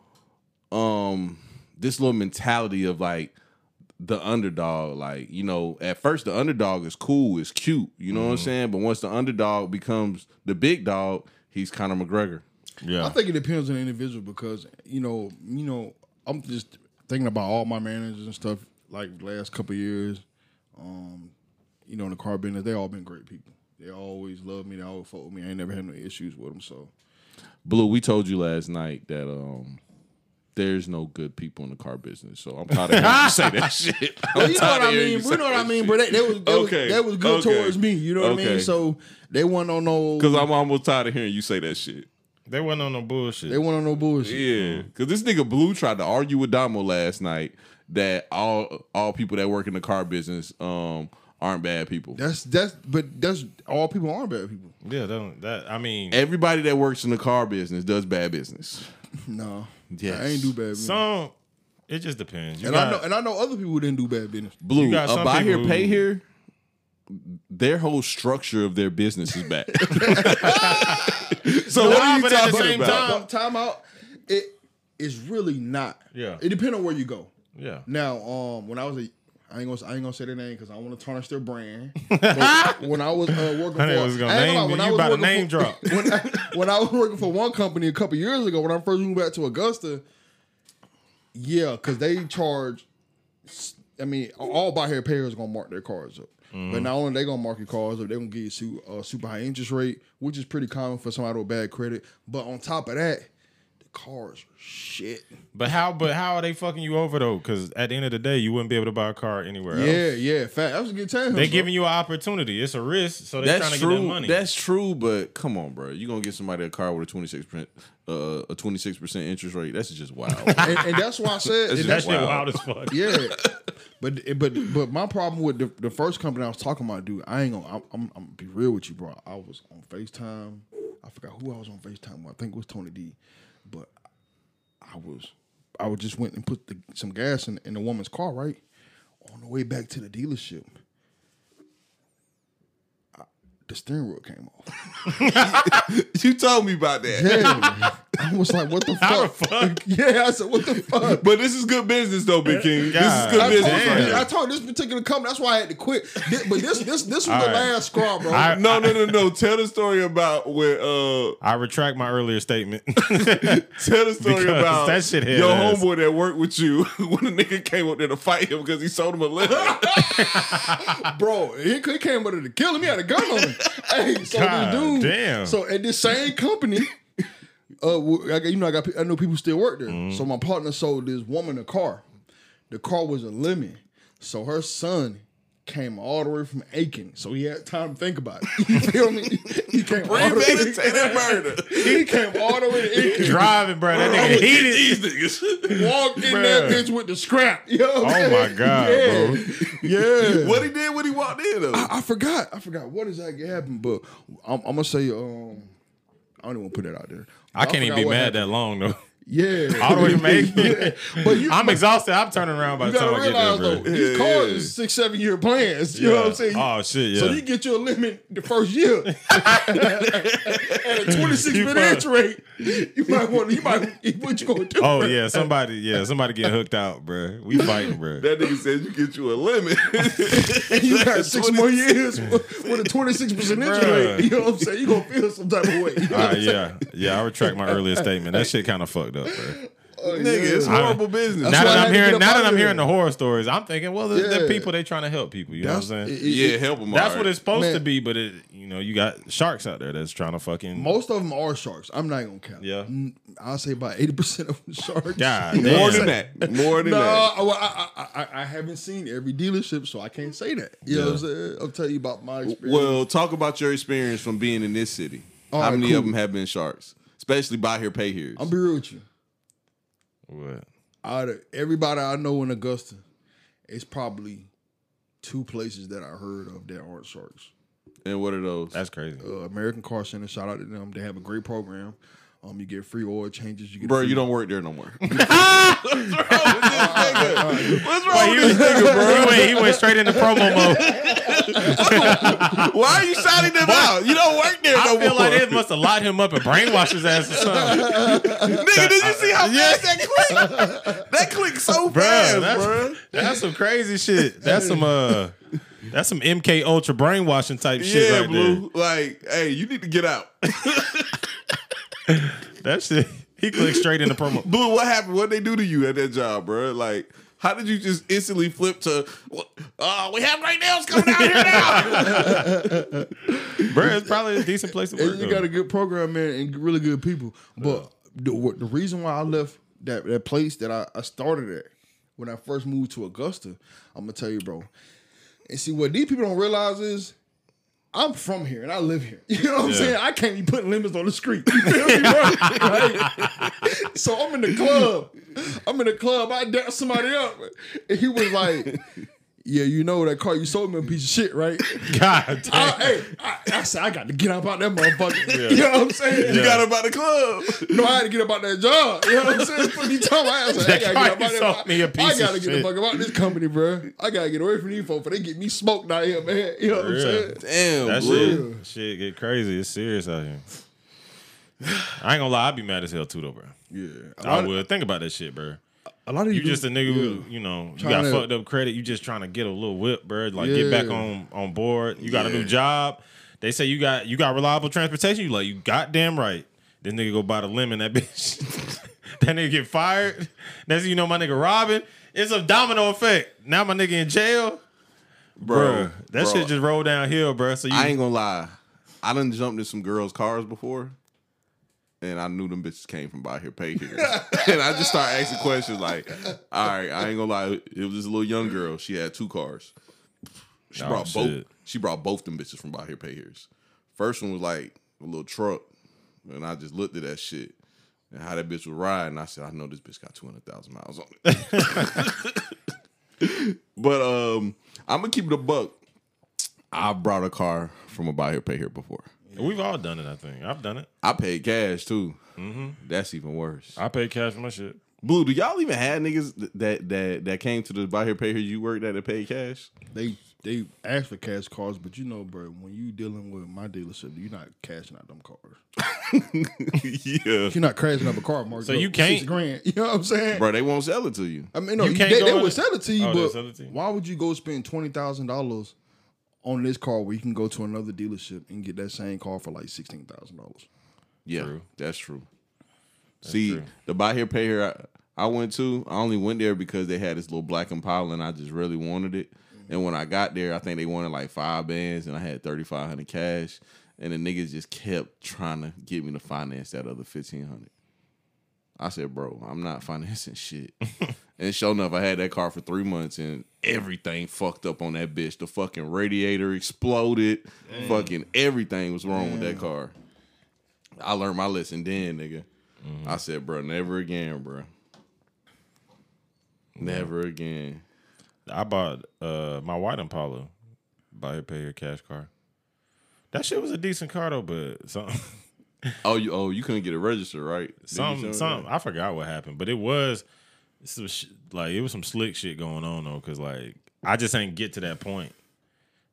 um this little mentality of like the underdog. Like, you know, at first the underdog is cool, is cute, you know what I'm saying? But once the underdog becomes the big dog, he's Conor McGregor. Yeah. I think it depends on the individual because you know, you know, I'm just thinking about all my managers and stuff like the last couple of years. Um, you know, in the car business, they all been great people. They always love me. They always fought with me. I ain't never had no issues with them. So Blue, we told you last night that um there's no good people in the car business. So I'm tired of hearing you say that <laughs> shit. Well, you know what I mean. you You know what I mean, bro. They, they was they, Okay, was, they was good okay, towards me. You know what I mean. So they wasn't on no. Cause I'm almost tired of hearing you say that shit. They wasn't on no bullshit. they wasn't on no bullshit. Yeah, because this nigga Blue tried to argue with Damo last night that all all people that work in the car business um aren't bad people. That's that's but that's all people aren't bad people. yeah, that, don't- that I mean, Everybody that works in the car business does bad business. <laughs> No, Yes. I ain't do bad business. some it just depends. You and got, I know and I know other people who didn't do bad business. Blue, You got a some buy here, pay who- here. Their whole structure of their business is bad. <laughs> <laughs> so what are you but at the talking same about? time- Time, out. It is really not. Yeah. It depends on where you go. yeah. Now, um, when I was a, I ain't gonna, I ain't gonna say their name because I want to tarnish their brand. <laughs> But when I was uh, working I for, was gonna I ain't name lie, you. when I You was about to name for- drop. <laughs> When I, when I was working for one company a couple years ago, when I first moved back to Augusta, yeah, because they charge. I mean, all buy here payers gonna mark their cars up. Mm-hmm. But not only they gonna mark your cars up, they gonna give you a super high interest rate, which is pretty common for somebody with bad credit. But on top of that, cars shit. But how? But how are they fucking you over though? Because at the end of the day, you wouldn't be able to buy a car anywhere Yeah, else. yeah, fact. That was a good time. They're giving you an opportunity. It's a risk, so they're trying That's to get that true. money. That's true, but come on, bro. You are gonna get somebody a car with a twenty six percent, uh, a twenty six percent interest rate? That's just wild. <laughs> and, and that's why I said and just that's that shit Wow. wild as fuck. yeah. But but but my problem with the, the first company I was talking about, dude, I ain't gonna. I'm, I'm, I'm gonna be real with you, bro. I was on Facetime. I forgot who I was on Facetime. with. I think it was Tony D. I was, I would just went and put the, some gas in in the woman's car. Right on the way back to the dealership, I- the steering wheel came off. <laughs> you told me about that. Yeah, <laughs> <laughs> I was like, "What the <laughs> fuck?" fuck? <laughs> Yeah, I said, "What the fuck?" But this is good business, though, Big King. God this is good I business. told, right. I told this particular company. That's why I had to quit. Thi- But this, this, this was All the right. last straw, bro. I- No, no, no, no. Tell the story about where. uh I retract my earlier statement. Tell the story Because about that shit had your ass. homeboy that worked with you when the nigga came up there to fight him because he sold him a liquor. bro, he, he came there to kill him. He had a gun on him. hey, so God this dude. damn. So at this same company, uh, I got, you know, I got, I know people still work there. Mm-hmm. So my partner sold this woman a car. The car was a lemon. So her son came all the way from Aiken, so he had time to think about it. <laughs> You feel me? He came all the way. Premeditated murder. He came all the way to Aiken. Driving, bro. That nigga heated. These niggas. <laughs> Walked in that bitch with the scrap. You know what Oh saying? my god, yeah. bro. Yeah. <laughs> what he did when he walked in though. I, I forgot. I forgot what exactly happened, but I'm, I'm gonna say um I don't even want to put that out there. I can't even be mad happened. that long though. Yeah, <laughs> All the way from <laughs> Aiken. yeah. But you, I'm but exhausted. I'm turning around by the time I get realize there, though, bro. these Yeah, cars yeah. six, seven year plans. You know what I'm saying? Oh shit, yeah. So you get your limit the first year <laughs> at a 26 You minute fuck. rate. You might want. You might. What you gonna do? Oh yeah, somebody, yeah, somebody getting hooked out, bro. We fighting, bro. that nigga said you get you a limit. And <laughs> you got six more years with with a 26 percent interest rate. You know what I'm saying? You gonna feel some type of way. You know All what right, saying? yeah, yeah. I retract my earlier statement. That shit kind of fucked up, bro. Oh, nigga, it's yeah. horrible business. now that I'm hearing, now that I'm hearing the horror stories, I'm thinking, well, the, the Yeah. people they trying to help people. You know what I'm saying? it- it- yeah, help them. That's what it's supposed Man. to be, but it, you know, you got sharks out there that's trying to fucking. Most of them are sharks. I'm not gonna count. Yeah. I'll say about 80 percent of them <laughs> sharks. God damn. More than that. More than No, that. well, I, I, I, I haven't seen every dealership, so I can't say that. You know what I'm saying? I'll tell you about my experience. Well, talk about your experience from being in this city. All How right, many of them have been sharks? Especially buy here, pay here. I'll be real with you. What? Out of everybody I know in Augusta, it's probably two places that I heard of that aren't sharks. And what are those? That's crazy. Uh, American Car Center, shout out to them. They have a great program. Um, you get free oil changes. You get Bro, free- you don't work there no more. <laughs> <laughs> What's wrong with this nigga? What's wrong with this nigga, bro? he, went, he went straight into promo mode. <laughs> Why are you shouting them out? You don't work there no I feel more. like it must have him up and brainwashed his ass or something. Nigga, did you see how fast that clicked? That clicked so Bro, fast, that's, bro. that's some crazy shit. That's some uh that's some MK Ultra brainwashing type shit Yeah, right Blue. Like, hey, you need to get out. there. <laughs> That shit. He clicked straight into promo. Blue, what happened? What they do to you at that job, bro? Like, how did you just instantly flip to, Oh, we have great nails coming out here now? Bro, it's probably a decent place to work. And you though. got a good program, man, and really good people. But the, the reason why I left that, that place that I, I started at when I first moved to Augusta, I'm gonna tell you, bro. And see what these people don't realize is I'm from here and I live here. <laughs> You know what I'm Yeah. saying? I can't be putting limits on the street. <laughs> You feel me? Like, <laughs> so I'm in the club. I'm in the club. I danced somebody up, and he was like, "Yeah, you know that car you sold me a piece of shit, right?" <laughs> God damn. I, hey, I, I said I got to get up out that motherfucker. Yeah. You know what I'm saying? You got him out the club. No, I had to get up out that job. You know what I'm saying? Fuck you talking about? I, was like, I gotta get up You out sold that. me a piece I gotta of get shit. the fuck about this company, bro. I gotta get away from these folks, for they get me smoked out here, man. You know what I'm saying? Damn, That Blue. shit, shit get crazy. It's serious out here. <sighs> I ain't gonna lie, I'd be mad as hell too, though, bro. Yeah, I would think about that shit, bro. A lot of You these just a nigga yeah. who, you know, you Trying got to- fucked up credit. You just trying to get a little whip, bro. Like get back on on board. You got a new job. They say you got you got reliable transportation. You like you goddamn right. This nigga go buy the lemon. That <laughs> bitch. that nigga get fired. Next thing you know, my nigga Robin. It's a domino effect. Now my nigga in jail. Bro, Bruh, that bro, shit just rolled downhill, bro. So you I ain't gonna lie. I done jumped in some girls' cars before. And I knew them bitches came from by here, pay here. <laughs> and I just started asking questions like, all right, I ain't gonna lie. It was this little young girl. She had two cars. She Oh, brought both shit. she brought both them bitches from by here, pay here's. First one was like a little truck. And I just looked at that shit and how that bitch was riding. I said, I know this bitch got 200,000 miles on it. <laughs> but um, I'm gonna keep it a buck. I brought a car from a buy here, pay here before. We've all done it. I think I've done it. I paid cash too. Mm-hmm. That's even worse. I paid cash for my shit. Blue, do y'all even have niggas that that that came to the buy here, pay here you worked at that paid cash? They they ask for cash cards, but you know, bro, when you dealing with my dealership, you're not cashing out them cars. <laughs> yeah, You're not crashing up a car, Mark. So you can't- six grand. <laughs> You know what I'm saying? bro, they won't sell it to you. I mean, no, You you can't they, go they would sell it to you, Oh, but sell it to you? why would you go spend twenty thousand dollars on this car where you can go to another dealership and get that same car for like sixteen thousand dollars? Yeah, True. that's true. See, true. the buy here, pay here I, I went to, I only went there because they had this little black Impala and I just really wanted it. And when I got there, I think they wanted like five bands and I had thirty five hundred cash. and the niggas just kept trying to get me to finance that other fifteen hundred. I said, bro, I'm not financing shit. <laughs> and sure enough, I had that car for three months and everything fucked up on that bitch. The fucking radiator exploded. Fucking everything was wrong with that car. I learned my lesson then, nigga. I said, bro, never again, bro. Never again. I bought uh my white Impala buy her pay her cash car. That shit was a decent car though, but some <laughs> Oh, you oh you couldn't get it registered, right? Some some? I forgot what happened, but it was some sh- like it was some slick shit going on though, because like I just ain't get to that point.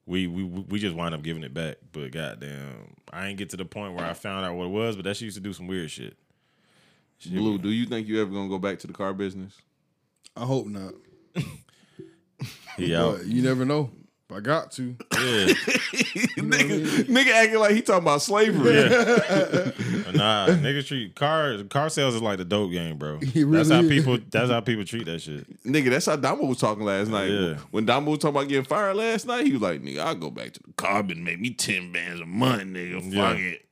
We we we just wind up giving it back, but goddamn, I ain't get to the point where I found out what it was. But that shit used to do some weird shit. Shit Blue, was- do you think you ever gonna go back to the car business? I hope not. <laughs> he out. But you never know. If I got to. <laughs> Yeah, nigga, nigga acting like he talking about slavery. <laughs> nah, nigga treat car car sales is like the dope game, bro. It that's really how is. people. That's how people treat that shit. Nigga, that's how Damo was talking last night. Yeah. When Damo was talking about getting fired last night, he was like, nigga, I'll go back to the carbon, make me 10 bands a month, nigga. Fuck Yeah. it.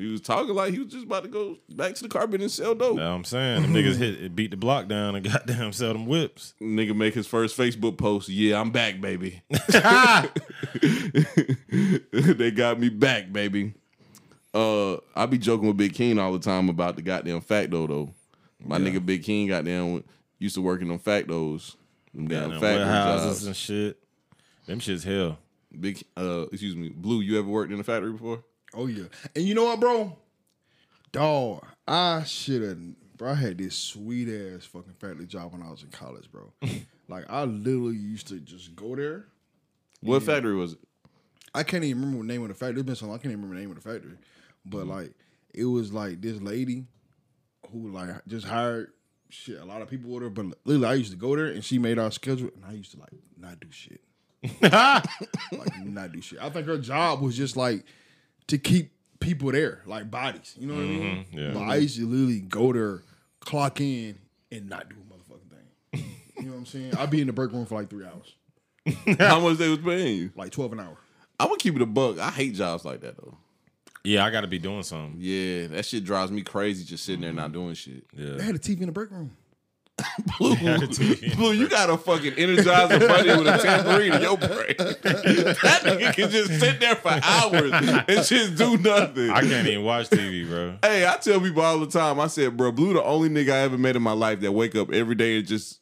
He was talking like he was just about to go back to the carpet and sell dope. Know what I'm saying them niggas hit beat the block down and <laughs> goddamn sell them whips. Nigga make his first Facebook post. Yeah, I'm back, baby. <laughs> they got me back, baby. Uh, I be joking with Big King all the time about the goddamn facto though. My nigga Big King goddamn used to work in them factos. Them damn Goddamn factory warehouses jobs. and shit. Them shit's hell. Big uh excuse me, Blue, you ever worked in a factory before? Oh yeah. And you know what, bro? Dog, I should have bro, I had this sweet ass fucking factory job when I was in college, bro. <laughs> like I literally used to just go there. What factory was it? I can't even remember the name of the factory. It's been so long, I can't even remember the name of the factory. But mm-hmm. like it was like this lady who like just hired shit a lot of people with her. But literally I used to go there and she made our schedule and I used to like not do shit. <laughs> like not do shit. I think her job was just like to keep people there, like bodies. You know what I mean? Mm-hmm, yeah. But I used to literally go there, clock in, and not do a motherfucking thing. you know what I'm saying? I'd be in the break room for like three hours, <laughs> How much they was paying you? like twelve an hour. I'm gonna keep it a buck. I hate jobs like that though. Yeah, I got to be doing something. Yeah, that shit drives me crazy just sitting there not doing shit. Yeah. They had a TV in the break room. <laughs> Blue, Blue, you got a fucking energizer bunny with a tambourine in your brain. <laughs> that nigga can just sit there for hours and just do nothing. I can't even watch TV, bro. Hey, I tell people all the time. I said, bro, Blue, the only nigga I ever met in my life that wake up every day and just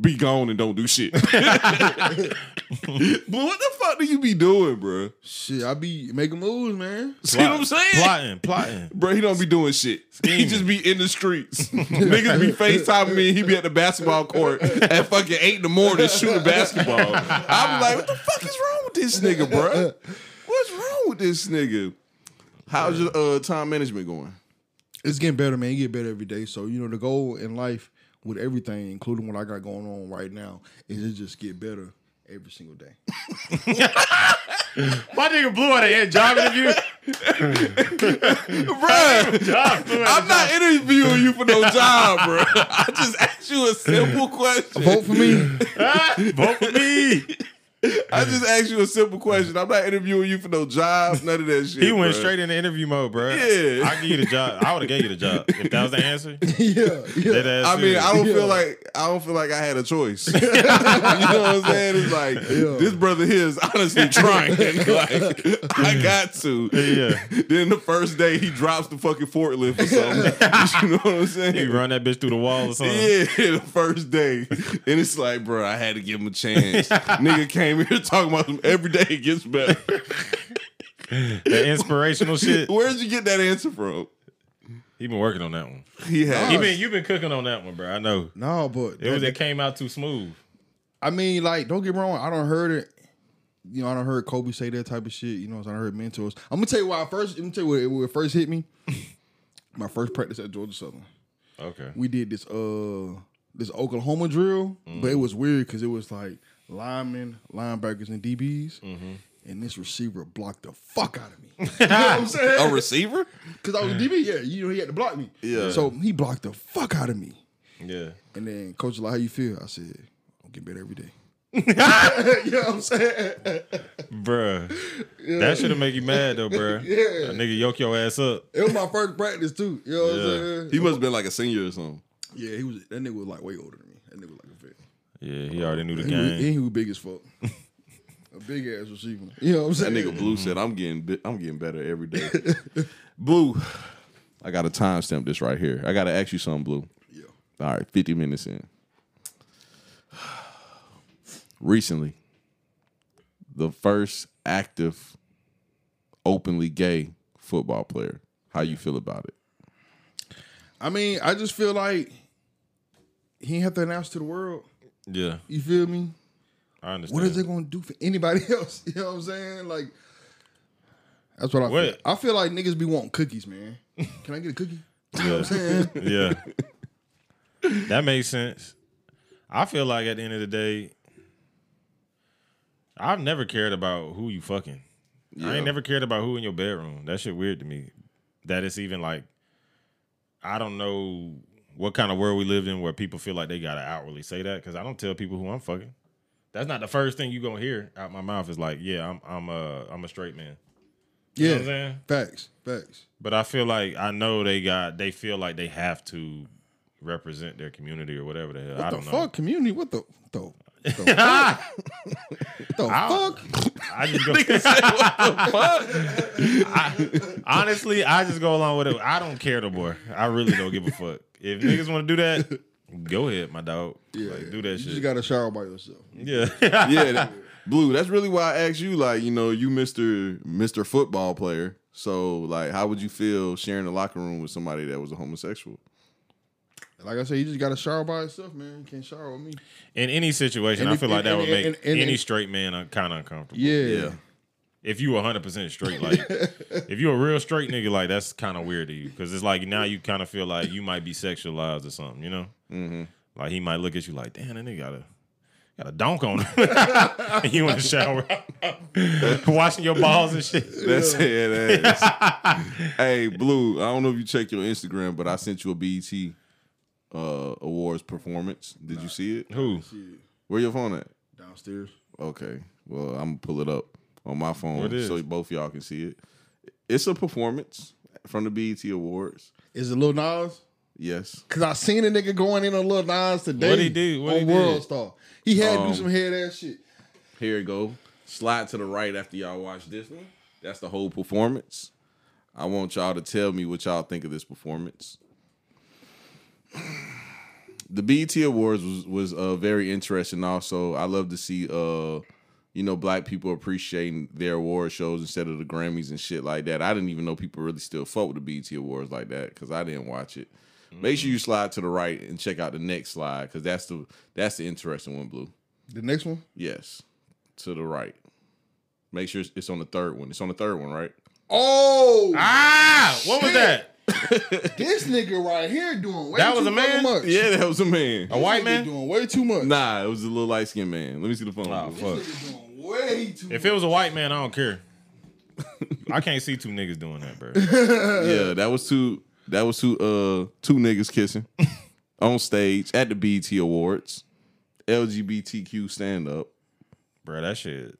be gone and don't do shit. <laughs> <laughs> Blue, what the fuck do you be doing, bro? Shit, I be making moves, man. <laughs> See what I'm saying? Plotting, plotting. <laughs> Bro, he don't be doing shit. He just be in the streets. Niggas be FaceTiming me. He be at the basketball court at fucking eight in the morning shooting basketball. I'm like, what the fuck is wrong with this nigga, bro? What's wrong with this nigga? How's your uh, time management going? It's getting better, man. You get better every day. So you know the goal in life with everything, including what I got going on right now, is to just get better every single day. <laughs> My nigga blew out a job interview. Bruh, I'm not interviewing you for no job, bro. <laughs> I just asked you a simple question. Vote for me. <laughs> Vote for me. I just asked you a simple question. I'm not interviewing you for no job, none of that shit. He went bruh. straight into interview mode, bro. Yeah. I give you the job. I would have gave you the job if that was the answer. <laughs> yeah, yeah. I mean. I don't Yeah. feel like I don't feel like I had a choice. <laughs> you know <laughs> what I'm saying? It's like this brother here is honestly trying. like I got to. Yeah. Then the first day he drops the fucking forklift or something. you know what I'm saying? You run that bitch through the wall or something. Yeah, the first day. And it's like, bro, I had to give him a chance. Nigga came here <laughs> talking about him every day it gets better. <laughs> That inspirational shit. <laughs> Where'd you get that answer from? He been working on that one. He had He been you been cooking on that one, bro. I know. no, but It was it came out too smooth. I mean, like, don't get me wrong. I don't heard it. You know, I don't heard Kobe say that type of shit. You know, I don't heard mentors. I'm gonna tell you why. I first, let me tell you what it, what first hit me. My first practice at Georgia Southern. Okay. we did this uh this Oklahoma drill, but it was weird because it was like linemen, linebackers, and DBs, and this receiver blocked the fuck out of me. <laughs> you know what I'm <laughs> saying? a receiver? Because I was a DB, yeah. You know, he had to block me. Yeah. So he blocked the fuck out of me, Yeah. and then coach was like, "How you feel?" I said, "I'm getting better every day." <laughs> you know what I'm saying? bruh. That should have make you mad though, bruh. Yeah. That nigga yoke your ass up. It was my first practice too. You know what Yeah. I'm saying? He must have been like a senior or something. Yeah, he was. That nigga was like way older than me. That nigga was like a vet. Yeah, he oh, already knew the He was, game. he was big as fuck. <laughs> a big ass receiver. You know what I'm saying? That nigga Blue said, "I'm getting, I'm getting better every day." <laughs> Blue, I got to timestamp this right here. I got to ask you something, Blue. Yeah. All right, 50 minutes in. <sighs> Recently, the first active, openly gay football player. How you feel about it? I mean, I just feel like he ain't have to announce to the world. Yeah, You feel me? I understand. What is it going to do for anybody <laughs> else? You know what I'm saying? Like, that's what I feel. What? I feel like niggas be wanting cookies, man. Can I get a cookie? Yeah. <laughs> You know what I'm saying? <laughs> yeah. that makes sense. I feel like at the end of the day, I've never cared about who you fucking. I ain't never cared about who in your bedroom. That shit weird to me. That it's even like I don't know what kind of world we lived in where people feel like they gotta outwardly say that because I don't tell people who I'm fucking. That's not the first thing you gonna hear out my mouth is like, yeah, I'm I'm a I'm a straight man. Yeah. I'm saying? Facts. Facts. But I feel like I know they got they feel like they have to represent their community or whatever the hell. What I don't know. fuck? Community? What the the, the <laughs> fuck? the fuck? I just <laughs> go. <laughs> I- honestly, I just go along with it. I don't care no more. I really don't give a fuck. If niggas want to do that, <laughs> go ahead, my dog. like, do that shit. You shit. just got to shower by yourself. yeah. <laughs> yeah, that, <laughs> Blue. That's really why I asked you. Like, you know, you Mister Mister Football player. So, like, how would you feel sharing the locker room with somebody that was a homosexual? Like I said, you just got to shower by yourself, man. You can't shower with me. In any situation, And I if- feel like that and- would make and- and- any and- straight man kind of uncomfortable. Yeah. Yeah. If you 100% straight like <laughs> if you a real straight nigga like that's kind of weird to you because it's like now you kind of feel like you might be sexualized or something you know mm-hmm. like he might look at you like damn that nigga got a got a donk on him <laughs> and you in the shower <laughs> washing your balls and shit That's it. ass. hey, Blue. I don't know if you check your Instagram, but I sent you a BET uh, Awards performance. Did you see it? who Where your phone at? Downstairs. Okay. Well, I'm gonna pull it up on my phone so both y'all can see it. It's a performance from the BET Awards. Is it Lil Nas? Yes. Cause I seen a nigga going in on Lil Nas today. What he do? What on he World did? Star. He had to Um, do some head ass shit. Here it go. Slide to the right after y'all watch this one. That's the whole performance. I want y'all to tell me what y'all think of this performance. The BET Awards was was uh, very interesting. Also, I love to see uh, you know, black people appreciating their award shows instead of the Grammys and shit like that. I didn't even know people really still fuck with the BET Awards like that because I didn't watch it. Make sure you slide to the right and check out the next slide because that's the that's the interesting one, Blue. The next one. Yes, to the right. Make sure it's- it's on the third one. It's on the third one, right? Oh, ah what was that <laughs> this nigga right here doing way That too was a man? much. Yeah, that was a man. a white man doing way too much. Nah, it was a little light skinned man. Let me see the phone. oh Blue. fuck Nigga doing way too. if it was a white man I don't care <laughs> I can't see two niggas doing that bro <laughs> yeah, that was two. That was two. Uh, two niggas kissing <laughs> on stage at the BET Awards. LGBTQ stand up. bro that shit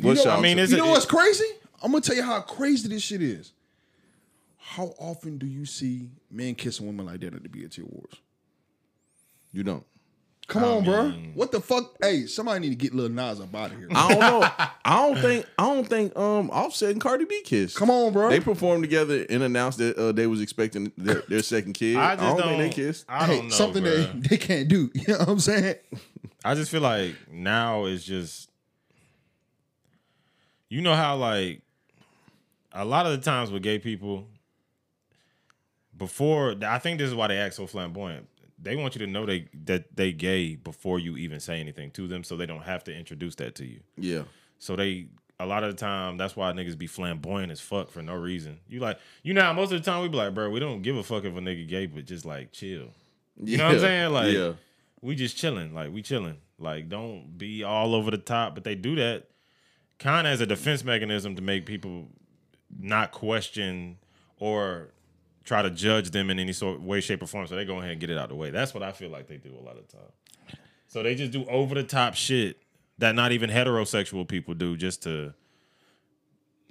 What's know- y'all? I mean, is You it- know what's crazy? I'm gonna tell you how crazy this shit is. How often do you see men kissing women like that at the BET Awards? you don't. Come on, bro. What the fuck? Hey, somebody need to get Lil Nas up out of here. I don't know. I don't think. I don't think. Um, Offset and Cardi B kissed. Come on, bro. They performed together and announced that uh, they was expecting their, their second kid. I I, just don't, don't, think they kissed. I Hey, don't know something bruh. they, they can't do. <laughs> You know what I'm saying? I just feel like now it's just you know how like a lot of the times with gay people before I think this is why they act so flamboyant. They want you to know they that they gay before you even say anything to them so they don't have to introduce that to you. Yeah. So they a lot of the time that's why niggas be flamboyant as fuck for no reason. You like you know how most of the time we be like, bro, we don't give a fuck if a nigga gay, but just like chill. You know what I'm saying? Like yeah. we just chilling. Like we chilling. Like don't be all over the top. But they do that kind of as a defense mechanism to make people not question or try to judge them in any sort of way, shape, or form. So they go ahead and get it out of the way. That's what I feel like they do a lot of the time. So they just do over the top shit that not even heterosexual people do just to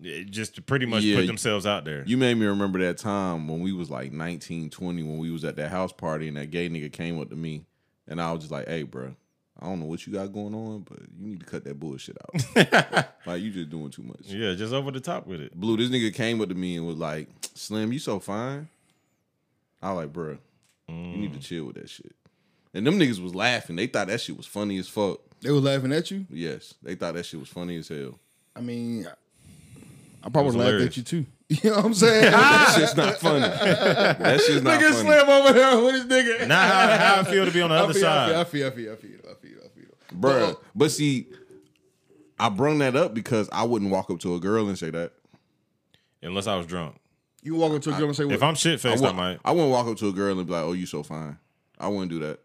eh, just to pretty much Yeah, put themselves out there. You made me remember that time when we was like 19, 20, when we was at that house party and that gay nigga came up to me and I was just like, hey, bro, I don't know what you got going on, but you need to cut that bullshit out. <laughs> like, you just doing too much. yeah, just over the top with it. Blue, this nigga came up to me and was like, Slim, you so fine. I was like, bro, you need to Mm. chill with that shit. And them niggas was laughing. They thought that shit was funny as fuck. They was laughing at you. Yes, they thought that shit was funny as hell. I mean, I probably laughed at you too. <laughs> You know what I'm saying? <laughs> That shit's not funny. That shit's not Nigga funny. slam over there with his nigga. Not how, how I feel to be on the I other feel, side. I feel, I feel, I feel, I feel, I feel. Bruh. But see, I brung that up because I wouldn't walk up to a girl and say that. Unless I was drunk. You walk up to a girl and say, "What?" If I'm shit faced, I, wou- might. I wouldn't walk up to a girl and be like, "Oh, you so fine." I wouldn't do that.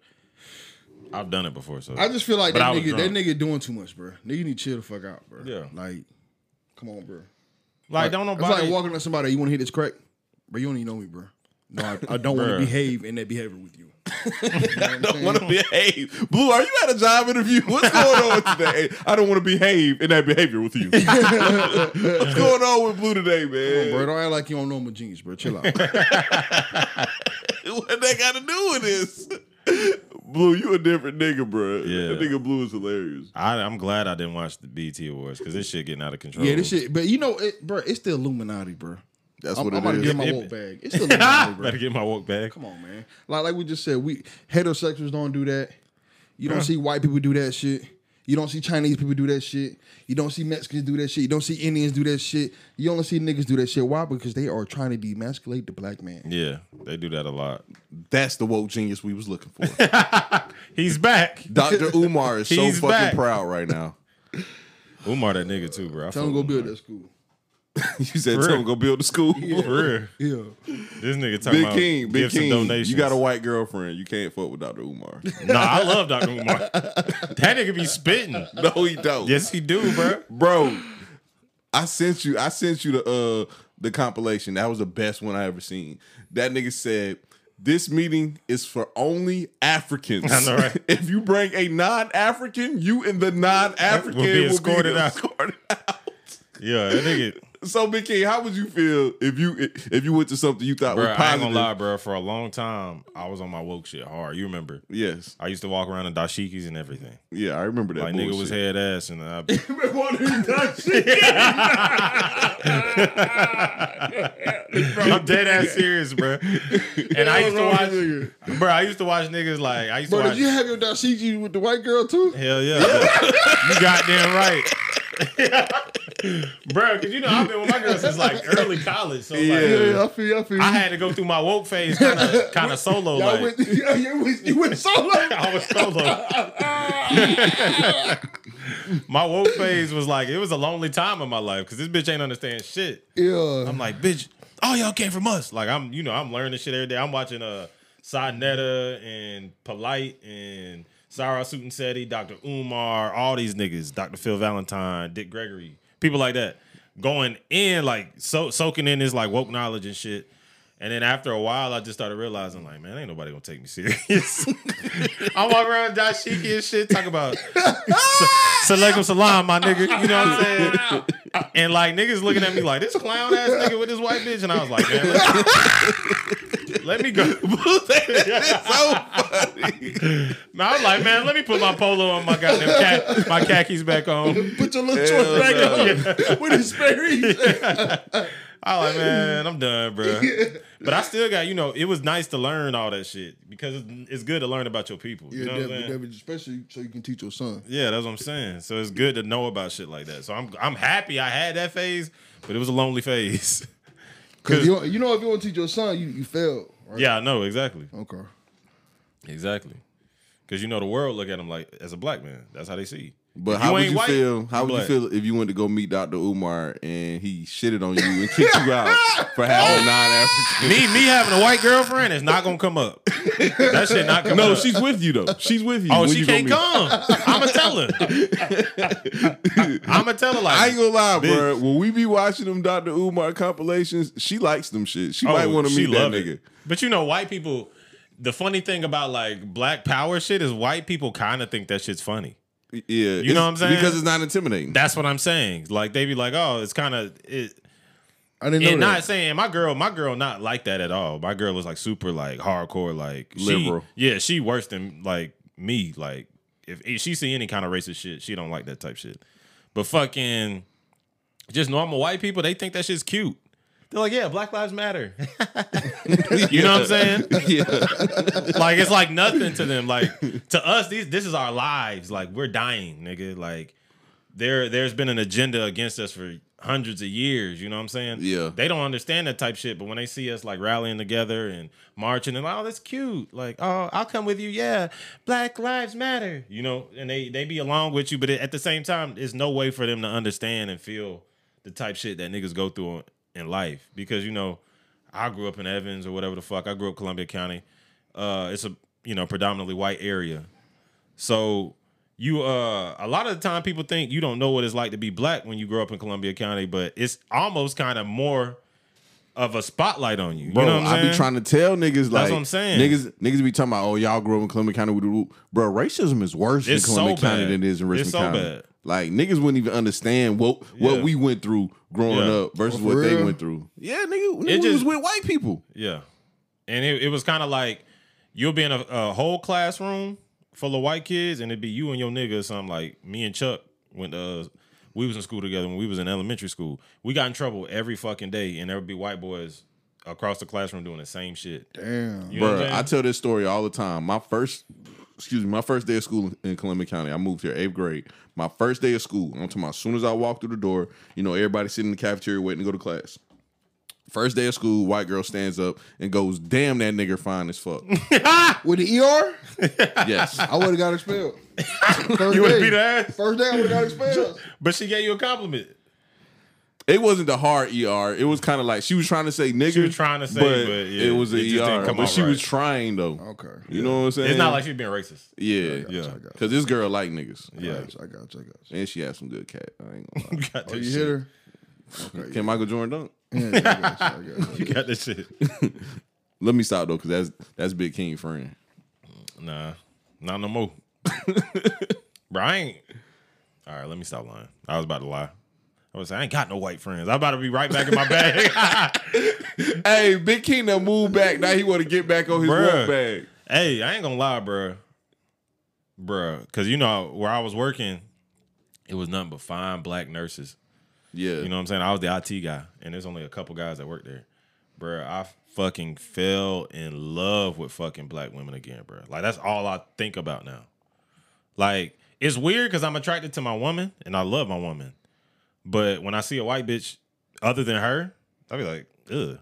I've done it before, so I just feel like But I that was nigga, that drunk. nigga doing too much, bro. Nigga need to chill the fuck out, bro. Yeah. like, come on, bro. like don't It's nobody. like walking up to somebody. You want to hit this crack, but You don't even know me, bro. No, I, I don't want to behave in that behavior with you. <laughs> I don't want to behave. Blue, are you at a job interview? What's going on today? I don't want to behave in that behavior with you. <laughs> What's going on with Blue today, man? bro. Don't act like you don't know my genius, bro. Chill out. <laughs> what that got to do with this? Blue, you a different nigga, bro. Yeah. That nigga Blue is hilarious. I, I'm glad I didn't watch the BT Awards because this shit getting out of control. yeah, this shit. But you know, it, bro, it's the Illuminati, bro. That's I'm, what I'm about it to get my It- woke bag. It's <laughs> the Illuminati, bro. Better get my woke bag. Come on, man. Like like we just said, we heterosexuals don't do that. You don't see white people do that shit. You don't see Chinese people do that shit. You don't see Mexicans do that shit. You don't see Indians do that shit. You only see niggas do that shit. Why? Because they are trying to demasculate the black man. Yeah, they do that a lot. That's the woke genius we was looking for. <laughs> He's back. Dr. Umar is so He's fucking back. proud right now. Umar, that nigga too, bro. I Tell them fuck go with build that school. <laughs> You said For tell real. him go build a school. Umar. For <laughs> real. Yeah. This nigga talking Big about King, Big gifts and King, donations. you got a white girlfriend. You can't fuck with Dr. Umar. <laughs> Nah, I love Dr. Umar. that nigga be spitting. no, he don't. Yes, he do, bro. bro. I sent you. I sent you the uh the compilation. That was the best one I ever seen. That nigga said. This meeting is for only Africans. I know, right? if you bring a non-African, you and the non-African Will be will escorted be out. escorted out. Yeah, that nigga. So, Big King, how would you feel if you if you went to something you thought Bro, was I ain't gonna lie, bro. For a long time, I was on my woke shit hard. You remember? Yes, I used to walk around in dashikis and everything. yeah, I remember that. Like nigga was head ass, and I, <laughs> <laughs> I'm dead ass serious, bro. And I used to watch, bro. I used to watch niggas like I used Bro, to watch. did you have your dashiki with the white girl too? Hell yeah, <laughs> you goddamn right, <laughs> bro. Because you know I've been with my girl since like early college, so like, Yeah, yeah, I feel, I feel. I had to go through my woke phase, kind of, <laughs> kind of solo. Y'all Like went, <laughs> yeah, you went, you went solo. I was solo. my woke phase was like it was a lonely time in my life because this bitch ain't understand shit. Yeah. I'm like, bitch, all y'all came from us. Like I'm, you know, I'm learning shit every day. I'm watching uh Sa Neter and Polight and Sara Suten Seti, Dr. Umar, all these niggas, Dr. Phil Valentine, Dick Gregory, people like that, going in like so soaking in this like woke knowledge and shit. And then after a while, I just started realizing, like, man, ain't nobody gonna take me serious. <laughs> I'm walking around dashiki and shit, talk about <laughs> Salaikum salam, my nigga. You know what I'm saying? <laughs> And like niggas looking at me like this clown ass nigga with this white bitch, and I was like, man, let, <laughs> let me go. so funny. Man, I'm like, man, let me put my polo on my goddamn cat, my khakis back on. Put your little shorts back on <laughs> with his Sperry's. I was like, man, I'm done, <laughs> bro. But I still got, you know, it was nice to learn all that shit because it's, good to learn about your people. You Yeah, know what I'm definitely, definitely, especially so you can teach your son. Yeah, that's what I'm saying. So it's good to know about shit like that. So I'm I'm happy I had that phase, but it was a lonely phase. <laughs> Because you, you know, if you want to teach your son, you, you failed. Right? Yeah, I know exactly, Okay. exactly. Because you know the world look at him like as a black man. That's how they see. But how would you white, feel? How would black. you feel if you went to go meet Dr. Umar and he shitted on you and kicked you out for having <laughs> a non-African? Me me having a white girlfriend is not gonna come up. That shit not coming No, up. she's with you though. She's with you. Oh, when she you can't come. I'ma tell her. I'ma tell her like I ain't gonna lie, Bitch. bro. When we be watching them Dr. Umar compilations, she likes them shit. She might want to Oh, meet that nigga. it. But you know, white people. The funny thing about like black power shit is white people kind of think that shit's funny. Yeah, You know what I'm saying? Because it's not intimidating. That's what I'm saying. Like they be like, oh, it's kind of it. I didn't know And that. not saying my girl, my girl not like that at all. My girl was like super like hardcore, like she- Liberal. yeah, she worse than like me. Like if, if she see any kind of racist shit, she don't like that type shit. But fucking just normal white people, they think that shit's cute. They're like, yeah, Black Lives Matter. <laughs> you know what I'm saying? yeah, like it's like nothing to them. Like to us, these this is our lives. Like we're dying, nigga. Like there there's been an agenda against us for hundreds of years. You know what I'm saying? Yeah. They don't understand that type shit, but when they see us like rallying together and marching and like, oh, that's cute. Like, oh, I'll come with you. Yeah, Black Lives Matter. You know, and they they be along with you, but at the same time, there's no way for them to understand and feel the type shit that niggas go through in life because you know. I grew up in Evans or whatever the fuck. I grew up Columbia County. Uh, it's a you know predominantly white area, so you uh a lot of the time people think you don't know what it's like to be black when you grow up in Columbia County, but it's almost kind of more of a spotlight on you. bro. you know I saying? be trying to tell niggas like what I'm saying. Niggas, niggas be talking about, oh, y'all grew up in Columbia County. Bro, racism is worse It's in Columbia so County than it is in It's Richmond so County. bad. Like niggas wouldn't even understand what what we went through growing Yeah. up versus Oh, what for they went through. Yeah, nigga, nigga It we was with white people. Yeah. And it, it was kind of like you'll be in a, a whole classroom full of white kids, and it'd be you and your nigga or something like me and Chuck went to, uh, we was in school together when we was in elementary school. We got in trouble every fucking day, and there would be white boys across the classroom doing the same shit. Damn. You know what Bro, I'm I tell this story all the time. My first, excuse me, my first day of school in Columbia County. I moved here eighth grade. My first day of school. I'm talking about as soon as I walked through the door, you know, everybody sitting in the cafeteria waiting to go to class. First day of school, white girl stands up and goes, "Damn, that nigga fine as fuck." <laughs> With the ER, yes, I would have got expelled. <laughs> First You would day. beat her ass, First day, I would have got expelled. but she gave you a compliment. It wasn't the hard ER. It was kind of like she was trying to say nigga. She was trying to say, but yeah, it was a it ER. come But out she was trying though. Okay. You know what I'm saying? It's not like she was being racist. yeah, got Yeah. you, I. Because this girl like niggas. Yeah. I got you. I got you. I got you. And she had some good cat. I ain't gonna <laughs> lie. got Oh, you shit. hit her? <laughs> Okay. Can Michael Jordan dunk? <laughs> Yeah, yeah, I got you. I got you. You got that shit. Let me stop though, because that's that's Big King friend. Nah, not no more. Bro, I ain't. All right, let me stop lying. I was about to lie. I was like, I ain't got no white friends. I'm about to be right back in my bag. <laughs> Hey, Big King done moved back. Now he want to get back on his Bruh. walk bag. hey, I ain't gonna lie, bro. Bruh, because you know where I was working, it was nothing but fine black nurses. Yeah. You know what I'm saying? I was the IT guy, and there's only a couple guys that work there. Bruh, I fucking fell in love with fucking black women again, bruh. Like that's all I think about now. Like it's weird because I'm attracted to my woman and I love my woman, but when I see a white bitch other than her, I'll be like, ugh,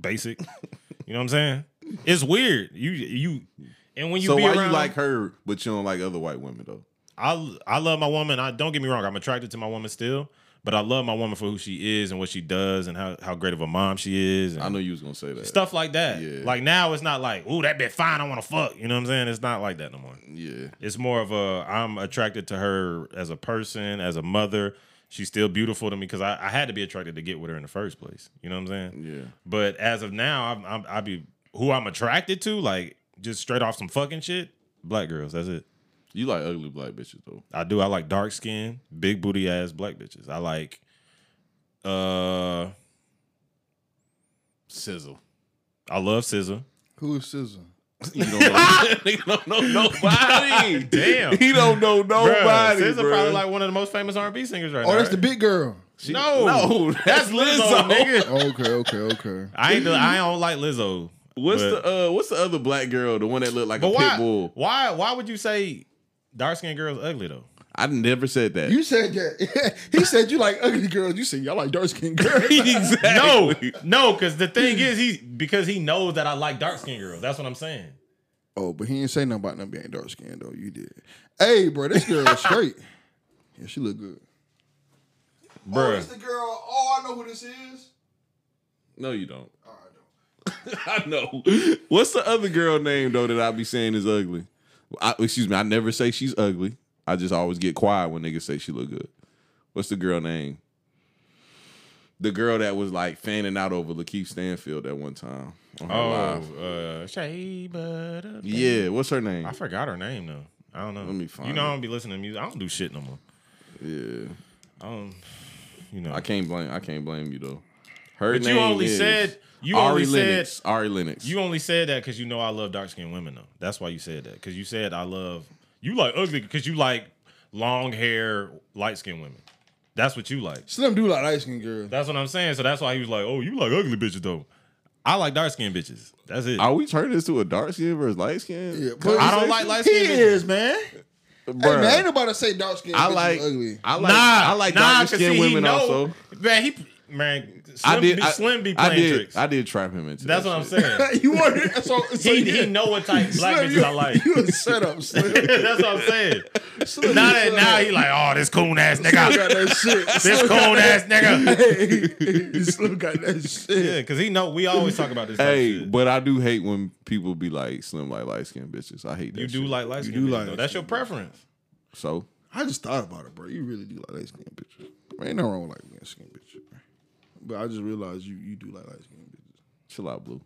basic. <laughs> you know what I'm saying? It's weird. You you, and when you so be why around, you like her, but you don't like other white women though? I I love my woman. I don't get me wrong. I'm attracted to my woman still, but I love my woman for who she is and what she does and how, how great of a mom she is. And I know you was gonna say that. stuff like that. Yeah. Like now, it's not like, ooh, that bitch fine. I want to fuck. You know what I'm saying? It's not like that no more. Yeah. It's more of a I'm attracted to her as a person, as a mother. She's still beautiful to me because I, I had to be attracted to get with her in the first place. You know what I'm saying? Yeah. But as of now, I'm, I'm I be who I'm attracted to, like just straight off some fucking shit. Black girls. That's it. You like ugly black bitches though. I do. I like dark skin, big booty ass black bitches. I like uh SZA. I love SZA. Who is SZA? You don't know. <laughs> Nigga don't know nobody. <laughs> Damn. He don't know Bruh, nobody. SZA bruh. probably like one of the most famous R&B singers right Oh, now. that's the big girl. She- no, no, <laughs> that's Lizzo, Lizzo. nigga. Oh, okay, okay, okay. I ain't. I don't like Lizzo. What's but, the uh what's the other black girl, the one that looked like a why? pit bull? Why? Why would you say dark skinned girls ugly though? I never said that. You said that. <laughs> he said you like ugly girls. You said y'all like dark skinned girls. <laughs> No, no, because the thing is, he because he knows that I like dark skinned girls. That's what I'm saying. oh, but he ain't say nothing about them being dark skinned though. You did. Hey, bro, this girl is straight. Yeah, she look good. Bruh. Oh, the girl. Oh, I know who this is. No, you don't. <laughs> I know. What's the other girl name though that I be saying is ugly? I, excuse me, I never say she's ugly. I just always get quiet when niggas say she look good. What's the girl name? The girl that was like fanning out over Lakeith Stanfield at one time on Oh, uh, Shea Butter. Yeah, what's her name? I forgot her name though. I don't know. Let me find You know, it. I don't be listening to music. I don't do shit no more. Yeah, I don't. You know. I can't blame. I can't blame you though. Her But you only is said- you Ari only said- Ari Lennox. You only said that because you know I love dark skinned women though. That's why you said that because you said I love you like ugly because you like long hair light skinned women. That's what you like. Slim do like light skinned girls. That's what I'm saying. So that's why he was like, "Oh, you like ugly bitches though." I like dark skinned bitches. That's it. Are we turning this to a dark skin versus light skin? Yeah, but- I don't like light He skinned bitches. is, man. Hey, man, ain't nobody say dark skinned I like. ugly. I like. nah, I like nah, dark 'cause skinned women know- also. Man, he man, Slim, I did. be, I, Slim be I playing did. tricks. I did trap him into. That's that what I'm saying. <laughs> you want so, so he, yeah. he know what type black Slim, bitches you, I like. <laughs> You a setup, <laughs> Slim. That's what I'm saying. Slim Now you that now he like, oh, this coon ass Slim nigga, got that shit. this coon ass nigga. Hey, Slim got that shit. Yeah, because he know we always talk about this. Hey, shit. but I do hate when people be like slim like light skinned bitches. I hate that. you do shit. like light skinned. You do bitches, like though. That's your preference. so. I just thought about it, bro. You really do like light skinned bitches. Ain't no wrong with light skinned bitches, bro. But I just realized you you do like light skinned bitches. Chill out, blue.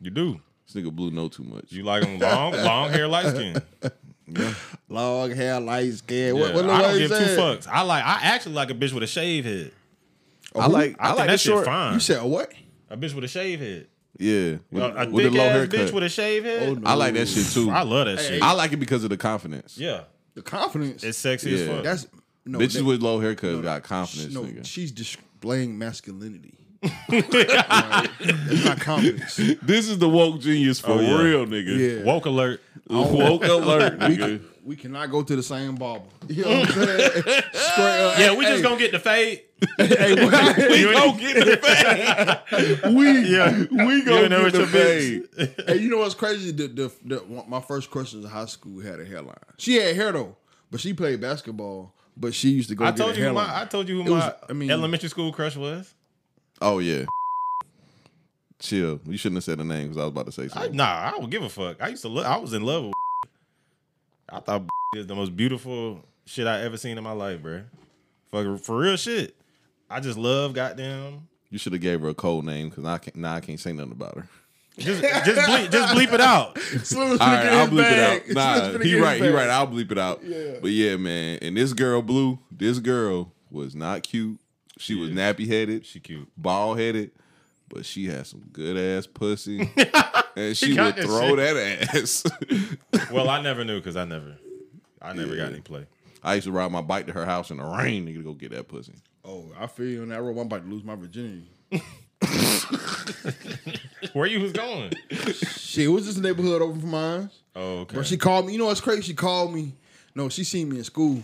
You do. This nigga blue know too much. You like them long, <laughs> long hair, light skin. <laughs> Long hair, light skin. Yeah, What, what I don't Lil give Wayne two fucks. I like. I actually like a bitch with a shave head. Oh, I like. I, I, like that the shit fine. You said what? a bitch with a shave head. Yeah, with, A, a with the thick low ass haircut. bitch with a shave head. Oh, no. I like that shit too. I love that shit. I like it because of the confidence. yeah, The confidence. it's sexy as Yeah. fuck. that's no, Bitches that- with low haircuts no, got confidence. No, nigga. she's displaying masculinity. Right? It's not confidence. This is the woke genius for Oh, yeah. real, nigga. Yeah. Woke alert. Woke alert, we, nigga. we cannot go to the same barber. You know what I'm saying? <laughs> Straight up. Yeah, we just Hey, gonna get the fade. Hey, what? We You gonna get the fade. we Yeah, We you gonna get the your fade. bitch. Hey, you know what's crazy? The, the, the my first question in high school had a hairline. She had hair though, but she played basketball. But she used to go I told you who my I told you who It was- my I mean- elementary school crush was. Oh yeah. Chill. You shouldn't have said the name because I was about to say I, something. nah, I don't give a fuck. I used to look. I was in love with. <laughs> I thought <laughs> is the most beautiful shit I ever seen in my life, bro. For for real shit. I just love goddamn. You should have gave her a code name because I can't. Now I can't say nothing about her. Just just bleep, just bleep it out. <laughs> Slim was All finna right, get I'll bleep bag. it out. Nah, he get his right. He right. I'll bleep it out. Yeah. But yeah, man. And this girl, blue. This girl was not cute. She was nappy headed. She cute. bald headed, but she had some good ass pussy, <laughs> and she would that throw that ass. <laughs> Well, I never knew because I never, I never got any play. I used to ride my bike to her house in the rain, nigga, to go get that pussy. Oh, I feel you on that road. I'm about to lose my virginity. Where you was going? Shit, it was just a neighborhood over from mine. Oh, okay. But she called me. You know what's crazy? She called me. No, she seen me in school,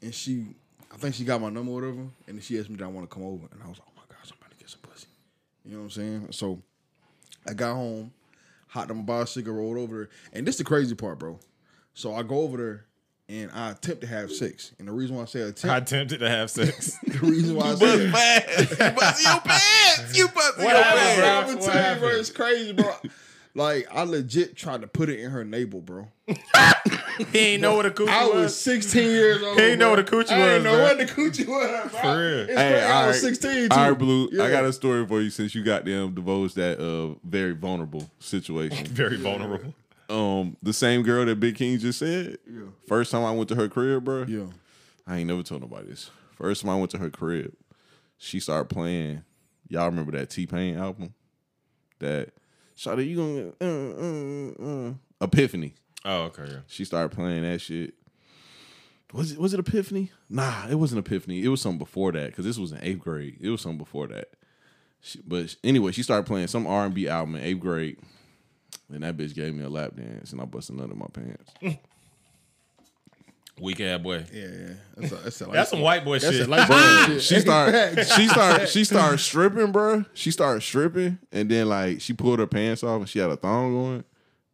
and she, I think she got my number or whatever, and she asked me did I want to come over, and I was like, oh my gosh, I'm about to get some pussy. You know what I'm saying? So I got home, hopped on my bicycle, rolled over there, and this is the crazy part, bro. So I go over there. And I attempt to have sex, and the reason why I say attempt, I attempt, attempted to have sex. <laughs> the reason why I say fast. <laughs> You bust your pants. You bust What happened, bro? I'm What gonna you, bro, it's crazy, bro. Like I legit tried to put it in her navel, bro. <laughs> he ain't know what a coochie I was was. 16 years old. He ain't know what a coochie I was, I didn't know bro. what the coochie was, bro. For real. It's Hey, crazy. I was 16 too. All right, Blue. Yeah. I got a story for you since you got them divulged that uh very vulnerable situation. Very vulnerable. Um, the same girl that Big King just said. Yeah. First time I went to her crib, bro. Yeah. I ain't never told nobody this. First time I went to her crib, she started playing. Y'all remember that T Pain album? That Shawty, you gonna uh, uh, uh, Epiphany. Oh, okay. Yeah. She started playing that shit. Was it was it Epiphany? Nah, it wasn't Epiphany. It was something before that because this was in eighth grade. It was something before that. She, but anyway, she started playing some R and B album in eighth grade, and that bitch gave me a lap dance, and I busted nut of my pants. <laughs> Weak ass boy. Yeah, yeah. That's, a, that's, a <laughs> That's some white boy That's shit. a light. She started <laughs> she started she started stripping, bro. She started stripping, and then like she pulled her pants off, and she had a thong on.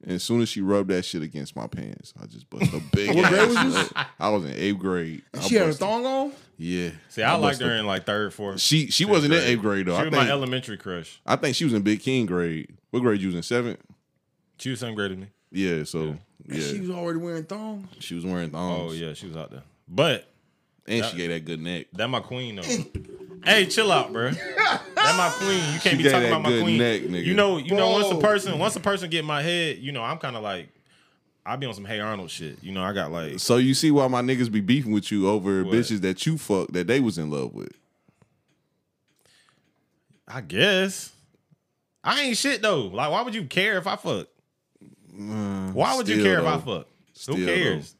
And as soon as she rubbed that shit against my pants, I just busted a big. What grade was this? I was in eighth grade. I She had a busted- thong on. Yeah. See, I liked busted- her in like third, fourth. She she wasn't in eighth grade though. She I was think, my elementary crush. I think she was in Big King grade. What grade you was in? Seventh. She was seventh grade than me. Yeah. So yeah, She was already wearing thongs. she was wearing thongs. Oh yeah, she was out there. But and she gave that good neck. that my queen though. hey, chill out, bro. That my queen. You can't She be talking that about my queen. neck, nigga. You know, you know, once a person, once a person get in my head, you know, I'm kind of like, I be on some Hey Arnold shit. You know, I got like So you see why my niggas be beefing with you over What? bitches that you fucked that they was in love with. I guess. I ain't shit though. Like, why would you care if I fuck? Why would you care if I fuck? Still, Who though. cares?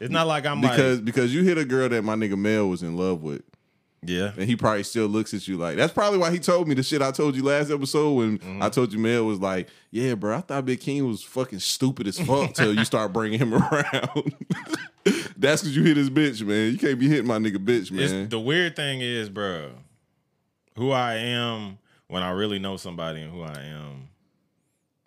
It's not like I'm Because like, because you hit a girl that my nigga Mel was in love with. yeah, And he probably still looks at you like that's probably why he told me the shit I told you last episode when Mm-hmm. I told you Mel was like, Yeah, bro, I thought Big King was fucking stupid as fuck till you start bringing him <laughs> around. <laughs> that's because you hit his bitch, man. You can't be hitting my nigga bitch, man. It's, the weird thing is, bro, who I am when I really know somebody and who I am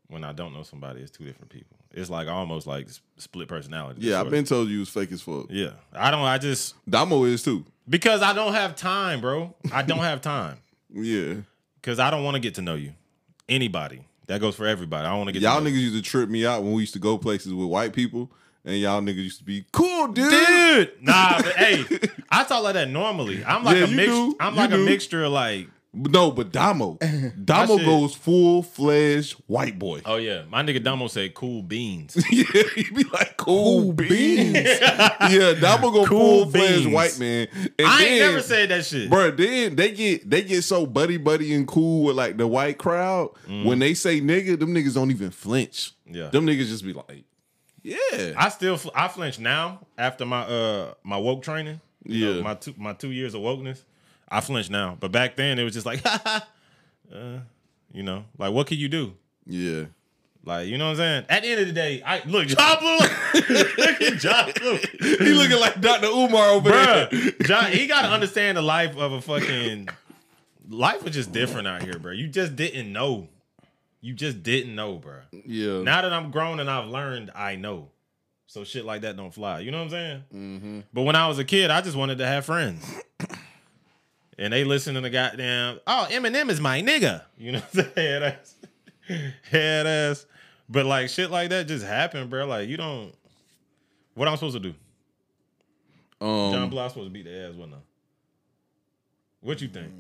when I don't know somebody is two different people. It's like almost like split personality. yeah, I've been told you was fake as fuck. Yeah, I don't. I just Damo is too. because I don't have time, bro. I don't have time <laughs> Yeah. because I don't want to get to know you. Anybody that goes for everybody. I want to get Y'all to know niggas used to trip me out when we used to go places with white people, and y'all niggas used to be cool, dude. dude. Nah, but hey, I talk like that normally. I'm like Yeah, a you mix. do. I'm You like a mixture of like. No, but Damo, <laughs> Damo shit- goes full fledged white boy. Oh yeah, my nigga Damo said cool beans. <laughs> yeah, he be like cool, beans. <laughs> yeah, Damo go Cool full fledged beans. white man. And I ain't then- never said that shit. Bro, then they get they get so buddy buddy and cool with like the white crowd. When they say nigga, them niggas don't even flinch. Mm. Yeah. them niggas just be like, yeah, I still fl- I flinch now after my uh my woke training. You know, Yeah. my two my two years of wokeness. I flinch now, but back then it was just like, <laughs> uh, you know, like what can you do? yeah. Like you know what I'm saying? At the end of the day, I look John Blue. <laughs> look at John Blue. He looking like Dr. Umar over there. Bruh, John, he gotta understand the life of a fucking life was just different out here, bro. You just didn't know. You just didn't know, bro. Yeah, Now that I'm grown and I've learned, I know. So shit like that don't fly. You know what I'm saying? Mm-hmm. But when I was a kid, I just wanted to have friends. And they listen to the goddamn, oh, Eminem is my nigga. You know what I'm saying? Head ass. Head ass. But like shit like that just happened, bro. Like you don't. What I'm supposed to do? um, John Block supposed to beat the ass, wasn't I? What you think?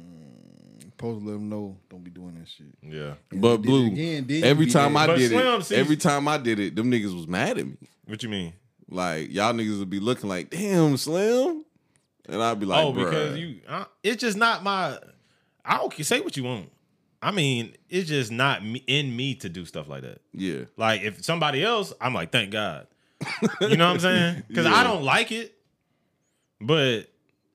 Supposed to let them know don't be doing that shit. Yeah. But Did it blue, again, did every you be time? I But did Slim it, sees- every time I did it, them niggas was mad at me. What you mean? Like y'all niggas would be looking like, damn, Slim, and I'd be like, oh, because "Bruh." you, uh, it's just not my. I don't say what you want. I mean, it's just not me, in me to do stuff like that. yeah, Like if somebody else, I'm like, thank God. You know what I'm saying? <laughs> Because Yeah. I don't like it, but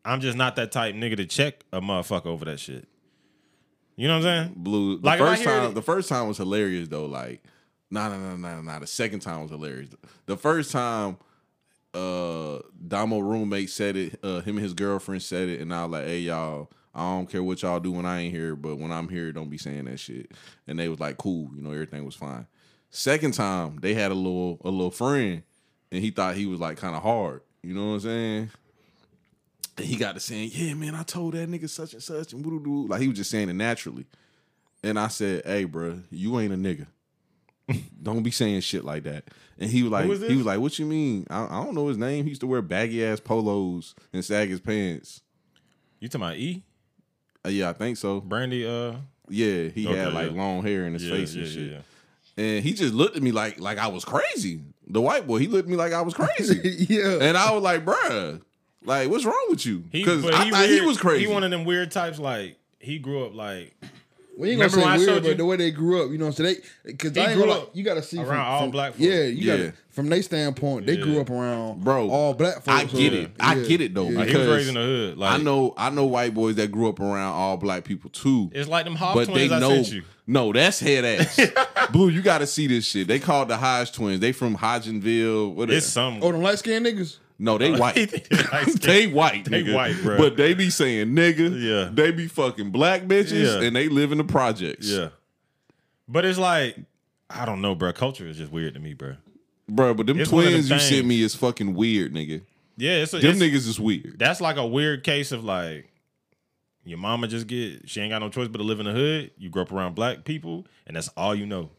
I'm just not that type nigga to check a motherfucker over that shit. You know what I'm saying? blue. The Like, first time, it- the first time was hilarious though. Like, nah, nah, nah, nah, nah. The second time was hilarious. The first time, uh, Damo roommate said it. Uh, him and his girlfriend said it, and I was like, hey y'all. I don't care what y'all do when I ain't here, but when I'm here, don't be saying that shit. And they was like, cool, you know, everything was fine. Second time, they had a little a little friend, and he thought he was like kind of hard. You know what I'm saying? And he got to saying, yeah, man, I told that nigga such and such, and woo like he was just saying it naturally. And I said, hey, bro, you ain't a nigga. Don't be saying shit like that. And he was like, was he was like, what you mean? I, I don't know his name. He used to wear baggy ass polos and sag his pants. You talking about E? Uh, yeah, I think so. Brandy, uh, Yeah, he Okay, had like yeah. long hair in his yeah, face yeah, and shit. yeah, yeah. And he just looked at me like like I was crazy. The white boy, he looked at me like I was crazy. <laughs> yeah. and I was like, bruh, like what's wrong with you? Because but I thought he was crazy. He one of them weird types. Like he grew up like We ain't gonna when I say showed weird, you- but the way they grew up, you know, so they because He I ain't grew gonna, up you got to see around from, all from- black folks. Yeah, you got Yeah. to from their standpoint, they grew up around Bro, all black folks. I so- get it. I yeah, get it though. yeah. like he was Because raised in the hood. Like I know I know white boys that grew up around all black people too. it's like them Hoff but they twins I know sent you. no, that's head ass. <laughs> Blue, you got to see this shit. They called the Hodge twins. They from Hodgenville. What It's is? some. Oh, them light skinned niggas. No, they <laughs> white. They <laughs> white. They nigga. white, bruh. But they be saying nigga. Yeah. They be fucking black bitches Yeah. and they live in the projects. Yeah. But it's like, I don't know, bro. Culture is just weird to me, bro. Bro, but them It's of them twins you sent me is fucking weird, nigga. Yeah, it's, a, Them it's niggas is weird. that's like a weird case of like your mama just get she ain't got no choice but to live in the hood. You grow up around black people, and that's all you know.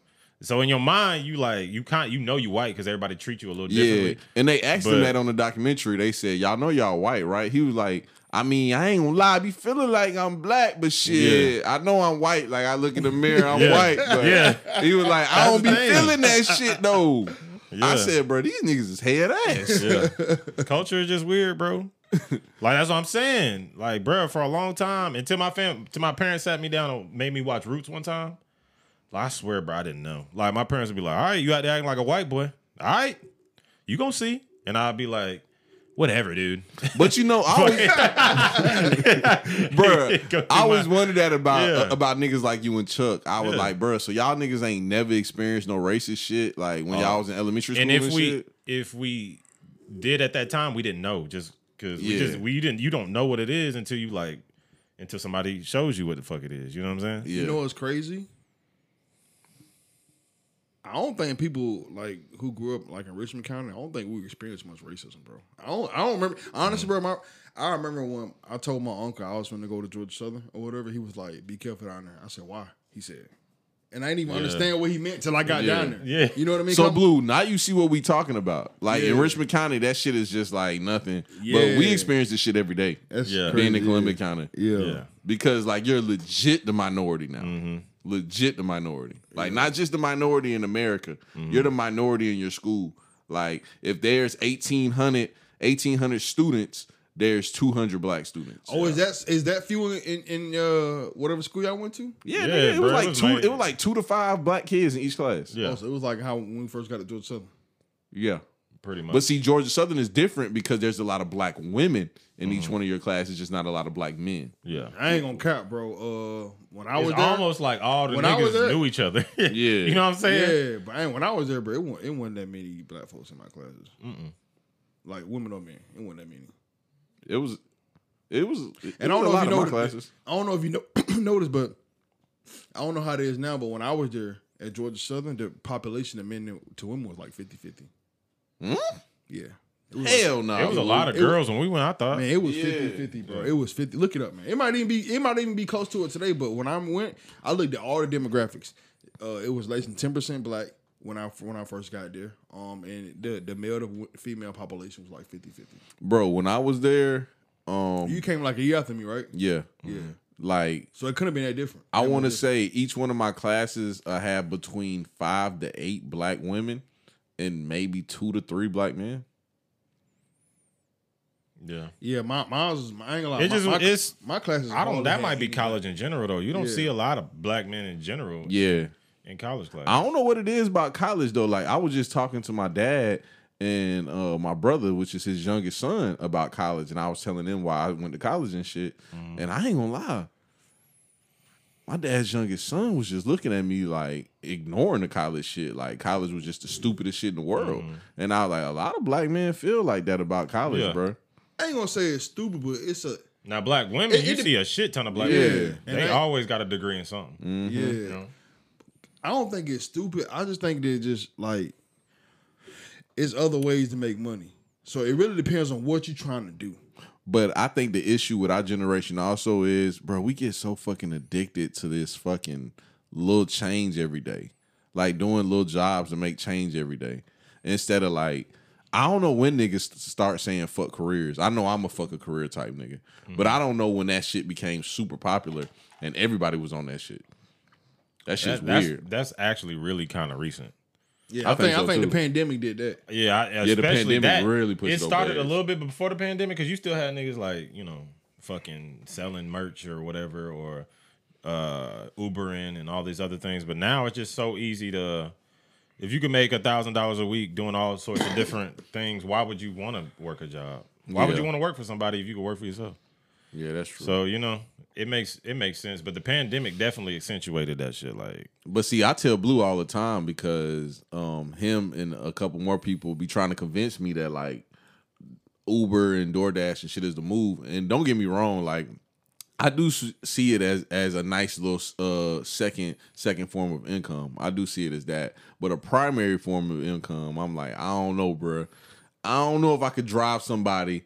So in your mind, you like you can't you know you white because everybody treat you a little differently. Yeah. And they asked him that on the documentary. They said, Y'all know y'all white, right? He was like, I mean, I ain't gonna lie, I be feeling like I'm black, but shit, I know I'm white. Like I look in the mirror, I'm <laughs> Yeah. white. But <laughs> Yeah. he was like, I That's don't be thing. feeling that shit though. Yeah. I said, bro, these niggas is head ass. Yeah. <laughs> Culture is just weird, bro. Like that's what I'm saying. Like, bro, for a long time, until my fam, till my parents sat me down and made me watch Roots one time. Like, I swear, bro, I didn't know. Like, my parents would be like, "All right, you out there acting like a white boy. All right, you gonna see." And I'd be like, "Whatever, dude." But you know, I always, <laughs> bruh, I always my- wondered that about Yeah. uh, about niggas like you and Chuck. I was Yeah. like, bruh, so y'all niggas ain't never experienced no racist shit like when y'all was in elementary school and and, if we shit. if we did at that time, we didn't know just because we just we didn't you don't know what it is until you like until somebody shows you what the fuck it is. You know what I'm saying? Yeah. You know what's crazy? I don't think people like who grew up like in Richmond County. I don't think we experienced much racism, bro. I don't. I don't remember. Honestly, bro, my I remember when I told my uncle I was going to go to Georgia Southern or whatever. He was like, "Be careful down there." I said, "Why?" He said, and I didn't even Yeah. understand what he meant till I got Yeah. down there. Yeah. you know what I mean? So Come- blue, now you see what we talking about. Like in Richmond County, that shit is just like nothing. But we experience this shit every day. That's Yeah. being in yeah. Columbia County. Yeah. Yeah. Because like you're legit the minority now. Mm-hmm. Legit the minority. Like not just the minority in America. Mm-hmm. You're the minority in your school. Like if there's 1800 1800 students, there's 200 black students. Oh, is that is that few in in uh, whatever school y'all went to? yeah, Yeah, nigga, it bro, was it like was two like- it was like 2 to 5 black kids in each class. Yeah, Oh, so it was like how when we first got to Georgia Southern. Yeah pretty much. But see, Georgia Southern is different because there's a lot of black women in mm-hmm. each one of your classes, just not a lot of black men. Yeah, I ain't gonna count, bro. Uh, when I it's was there, almost like all the niggas there, knew each other. <laughs> yeah, you know what I'm saying? Yeah, but I when I was there, bro, it wasn't, it wasn't, that many black folks in my classes. Mm-mm. Like women or men, it wasn't that many. It was, it was, it and was I don't know if you know classes. I don't know if you know <clears throat> noticed, but I don't know how it is now. But when I was there at Georgia Southern, the population of men to women was like 50 50. Hmm? Yeah. Hell no. It was a lot of it girls was, when we went. I thought man, it was yeah. 50-50, bro. It was fifty. Look it up, man. It might even be. It might even be close to it today. But when I went, I looked at all the demographics. Uh, it was less than ten percent black when I when I first got there. Um, and the the male to female population was like 50-50. Bro, when I was there, um, you came like a year after me, right? Yeah, yeah. Mm-hmm. Like so, it could have been that different. I want to say each one of my classes uh, had between five to eight black women and maybe 2 to 3 black men. yeah. Yeah, my mine was I ain't. It my, just- my, it's- my classes. I don't. hardly That might be college in general though. You don't Yeah. see a lot of black men in general Yeah. in college class. I don't know what it is about college though. Like I was just talking to my dad and uh, my brother, which is his youngest son, about college, and I was telling them why I went to college and shit. And I ain't gonna lie, my dad's youngest son was just looking at me like ignoring the college shit. Like college was just the stupidest shit in the world. And I was like, a lot of black men feel like that about college, Yeah. bro. I ain't gonna say it's stupid, but it's a Now, black women, It- you it- see a shit ton of black Yeah. women. And They I- always got a degree in something. Mm-hmm. yeah. You know? I don't think it's stupid. I just think that just like it's other ways to make money. So it really depends on what you're trying to do. But I think the issue with our generation also is, bro, we get so fucking addicted to this fucking little change every day. Like doing little jobs to make change every day. Instead of like, I don't know when niggas start saying fuck careers. I know I'm a fuck a career type nigga. Mm-hmm. But I don't know when that shit became super popular and everybody was on that shit. That shit's That- that's, weird. that's actually really kind of recent. Yeah, I I, think think, so, I think too. the pandemic did that. Yeah, I, the pandemic that, really pushed It it started a little bit before the pandemic because you still had niggas like you know fucking selling merch or whatever or uh Ubering and all these other things. But now it's just so easy to. If you can make a thousand dollars a week doing all sorts of different things, why would you want to work a job? Why would you want to work for somebody if you could work for yourself? Yeah, that's true. So you know, it makes it makes sense. But the pandemic definitely accentuated that shit. Like, But see, I tell Blue all the time because um him and a couple more people be trying to convince me that like Uber and DoorDash and shit is the move. And don't get me wrong, like I do see it as as a nice little uh second second form of income. I do see it as that. But a primary form of income, I'm like, I don't know, bruh. I don't know if I could drive somebody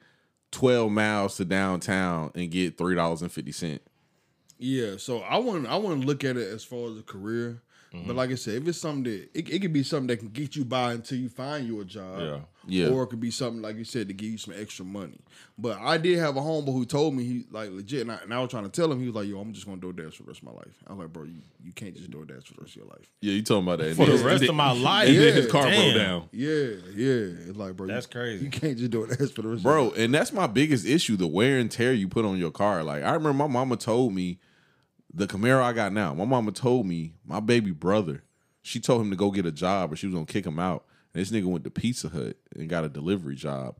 12 miles to downtown and get $3.50. Yeah, so I want I want to look at it as far as a career. But like I said, if it's something that it, it could be something that can get you by until you find you a job. Yeah. Yeah. Or it could be something like you said to give you some extra money. But I did have a homeboy who told me he like legit, and I, and I was trying to tell him he was like, "Yo, I'm just gonna DoorDash for the rest of my life." I was like, "Bro, you, you can't just DoorDash for the rest of your life." Yeah, you talking about that For the And rest of my then- life. And then his car Damn. broke down. Yeah, yeah. It's like, bro, That's you, crazy. You can't just DoorDash for the rest, Bro, of your and that's my biggest issue, the wear and tear you put on your car. Like I remember my mama told me the Camaro I got now, my mama told me my baby brother, she told him to go get a job or she was gonna kick him out. And this nigga went to Pizza Hut and got a delivery job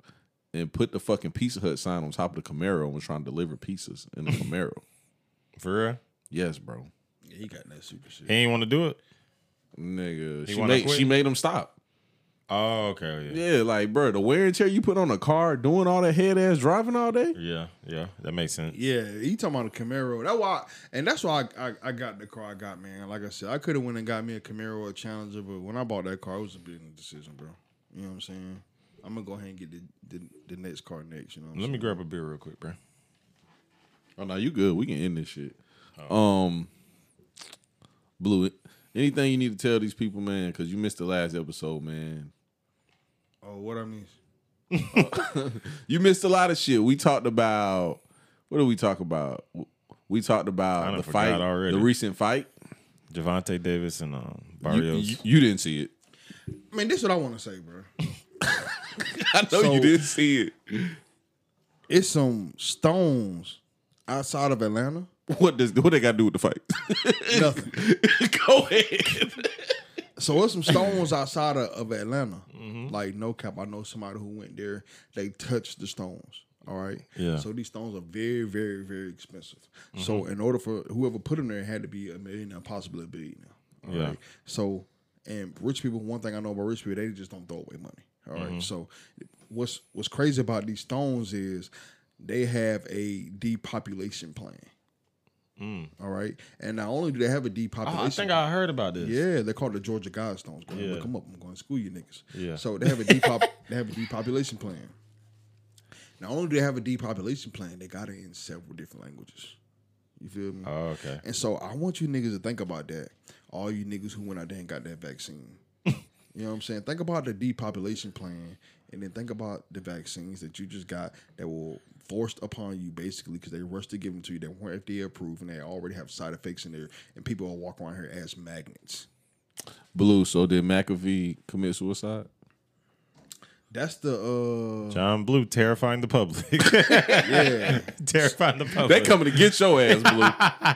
and put the fucking Pizza Hut sign on top of the Camaro and was trying to deliver pizzas in the Camaro. <laughs> For real? Yes, bro. Yeah, he got that super shit. He ain't want to do it. Nigga. She made quit? she made him stop. Oh, okay. Yeah. Yeah, like bro, the wear and tear you put on a car doing all that head ass driving all day. Yeah, yeah, that makes sense. Yeah, he talking about a Camaro. That's why, and that's why I, I, I got the car I got, man. Like I said, I could have went and got me a Camaro or a Challenger, but when I bought that car, it was a business decision, bro. You know what I'm saying? I'm gonna go ahead and get the the, the next car next. You know. What I'm saying? Let me grab a beer real quick, bro. Oh no, you good. We can end this shit. Um, Blue, it. Anything you need to tell these people, man? Because you missed the last episode, man. Oh, what I mean? <laughs> You missed a lot of shit. We talked about what did we talk about? We talked about the fight, already. the recent fight. Gervonta Davis and um, You, Barrios. you- you didn't see it. I mean, this is what I want to say, bro. <laughs> I know So- you didn't see it. It's some stones outside of Atlanta. What does what they got to do with the fight? Nothing. <laughs> Go ahead. So it's some stones outside of, of Atlanta. Mm-hmm. Like no cap, I know somebody who went there. They touched the stones. All right. Yeah. So these stones are very, very, very expensive. Mm-hmm. So in order for whoever put them there, it had to be a millionaire, possibly a billionaire. All Yeah. right. So and rich people, one thing I know about rich people, they just don't throw away money. All right. Mm-hmm. So what's what's crazy about these stones is they have a depopulation plan. All right. And not only do they have a Mm. Oh, depopulation I think I heard about this. yeah, they're called the Georgia Guidestones. Go Yeah. look them up. I'm going to school you niggas. Yeah. So they have a depop. they have a depopulation plan. Not only do they have a depopulation plan, they got it in several different languages. You feel me? Oh, okay. And so I want you niggas to think about that. All you niggas who went out there and got that vaccine. <laughs> you know what I'm saying? Think about the depopulation plan and then think about the vaccines that you just got that were forced upon you basically because they rushed to give them to you. They weren't FDA approved and they already have side effects in there and people will walk around here as magnets. Blue. So did McAfee commit suicide? That's the uh John Blue terrifying the public. <laughs> yeah. <laughs> terrifying the public. They public. coming to get your ass, Blue.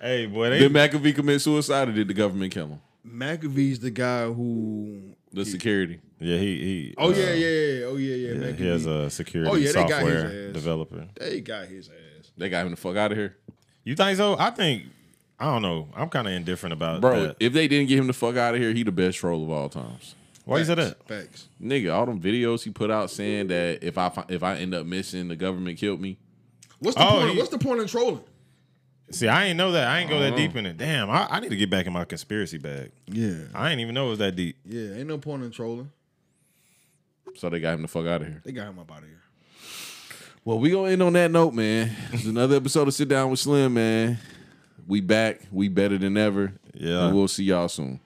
<laughs> hey, boy, they, did McAfee commit suicide or did the government kill him? McAfee's the guy who The security. Yeah, he he. Oh uh, yeah, yeah, yeah. Oh yeah, yeah. yeah, McAfee. he has a security Oh, yeah, they got his software ass. developer. They got his ass. They got him the fuck out of here. You think so? I think I don't know. I'm kind of indifferent about Bro, that. if they didn't get him the fuck out of here, he the best troll of all times. Why you said that? Facts. Nigga, all them videos he put out saying that if I fi- if I end up missing, the government killed me. What's the Oh, point? he- What's the point in trolling? See, I ain't know that. I ain't go that deep in it. Damn, I, I need to get back in my conspiracy bag. Yeah. I ain't even know it was that deep. Yeah, ain't no point in trolling. So they got him the fuck out of here. They got him up out of here. Well, we gonna end on that note, man. It's another episode of Sit Down with Slim, man. We back. We better than ever. Yeah. And we'll see y'all soon.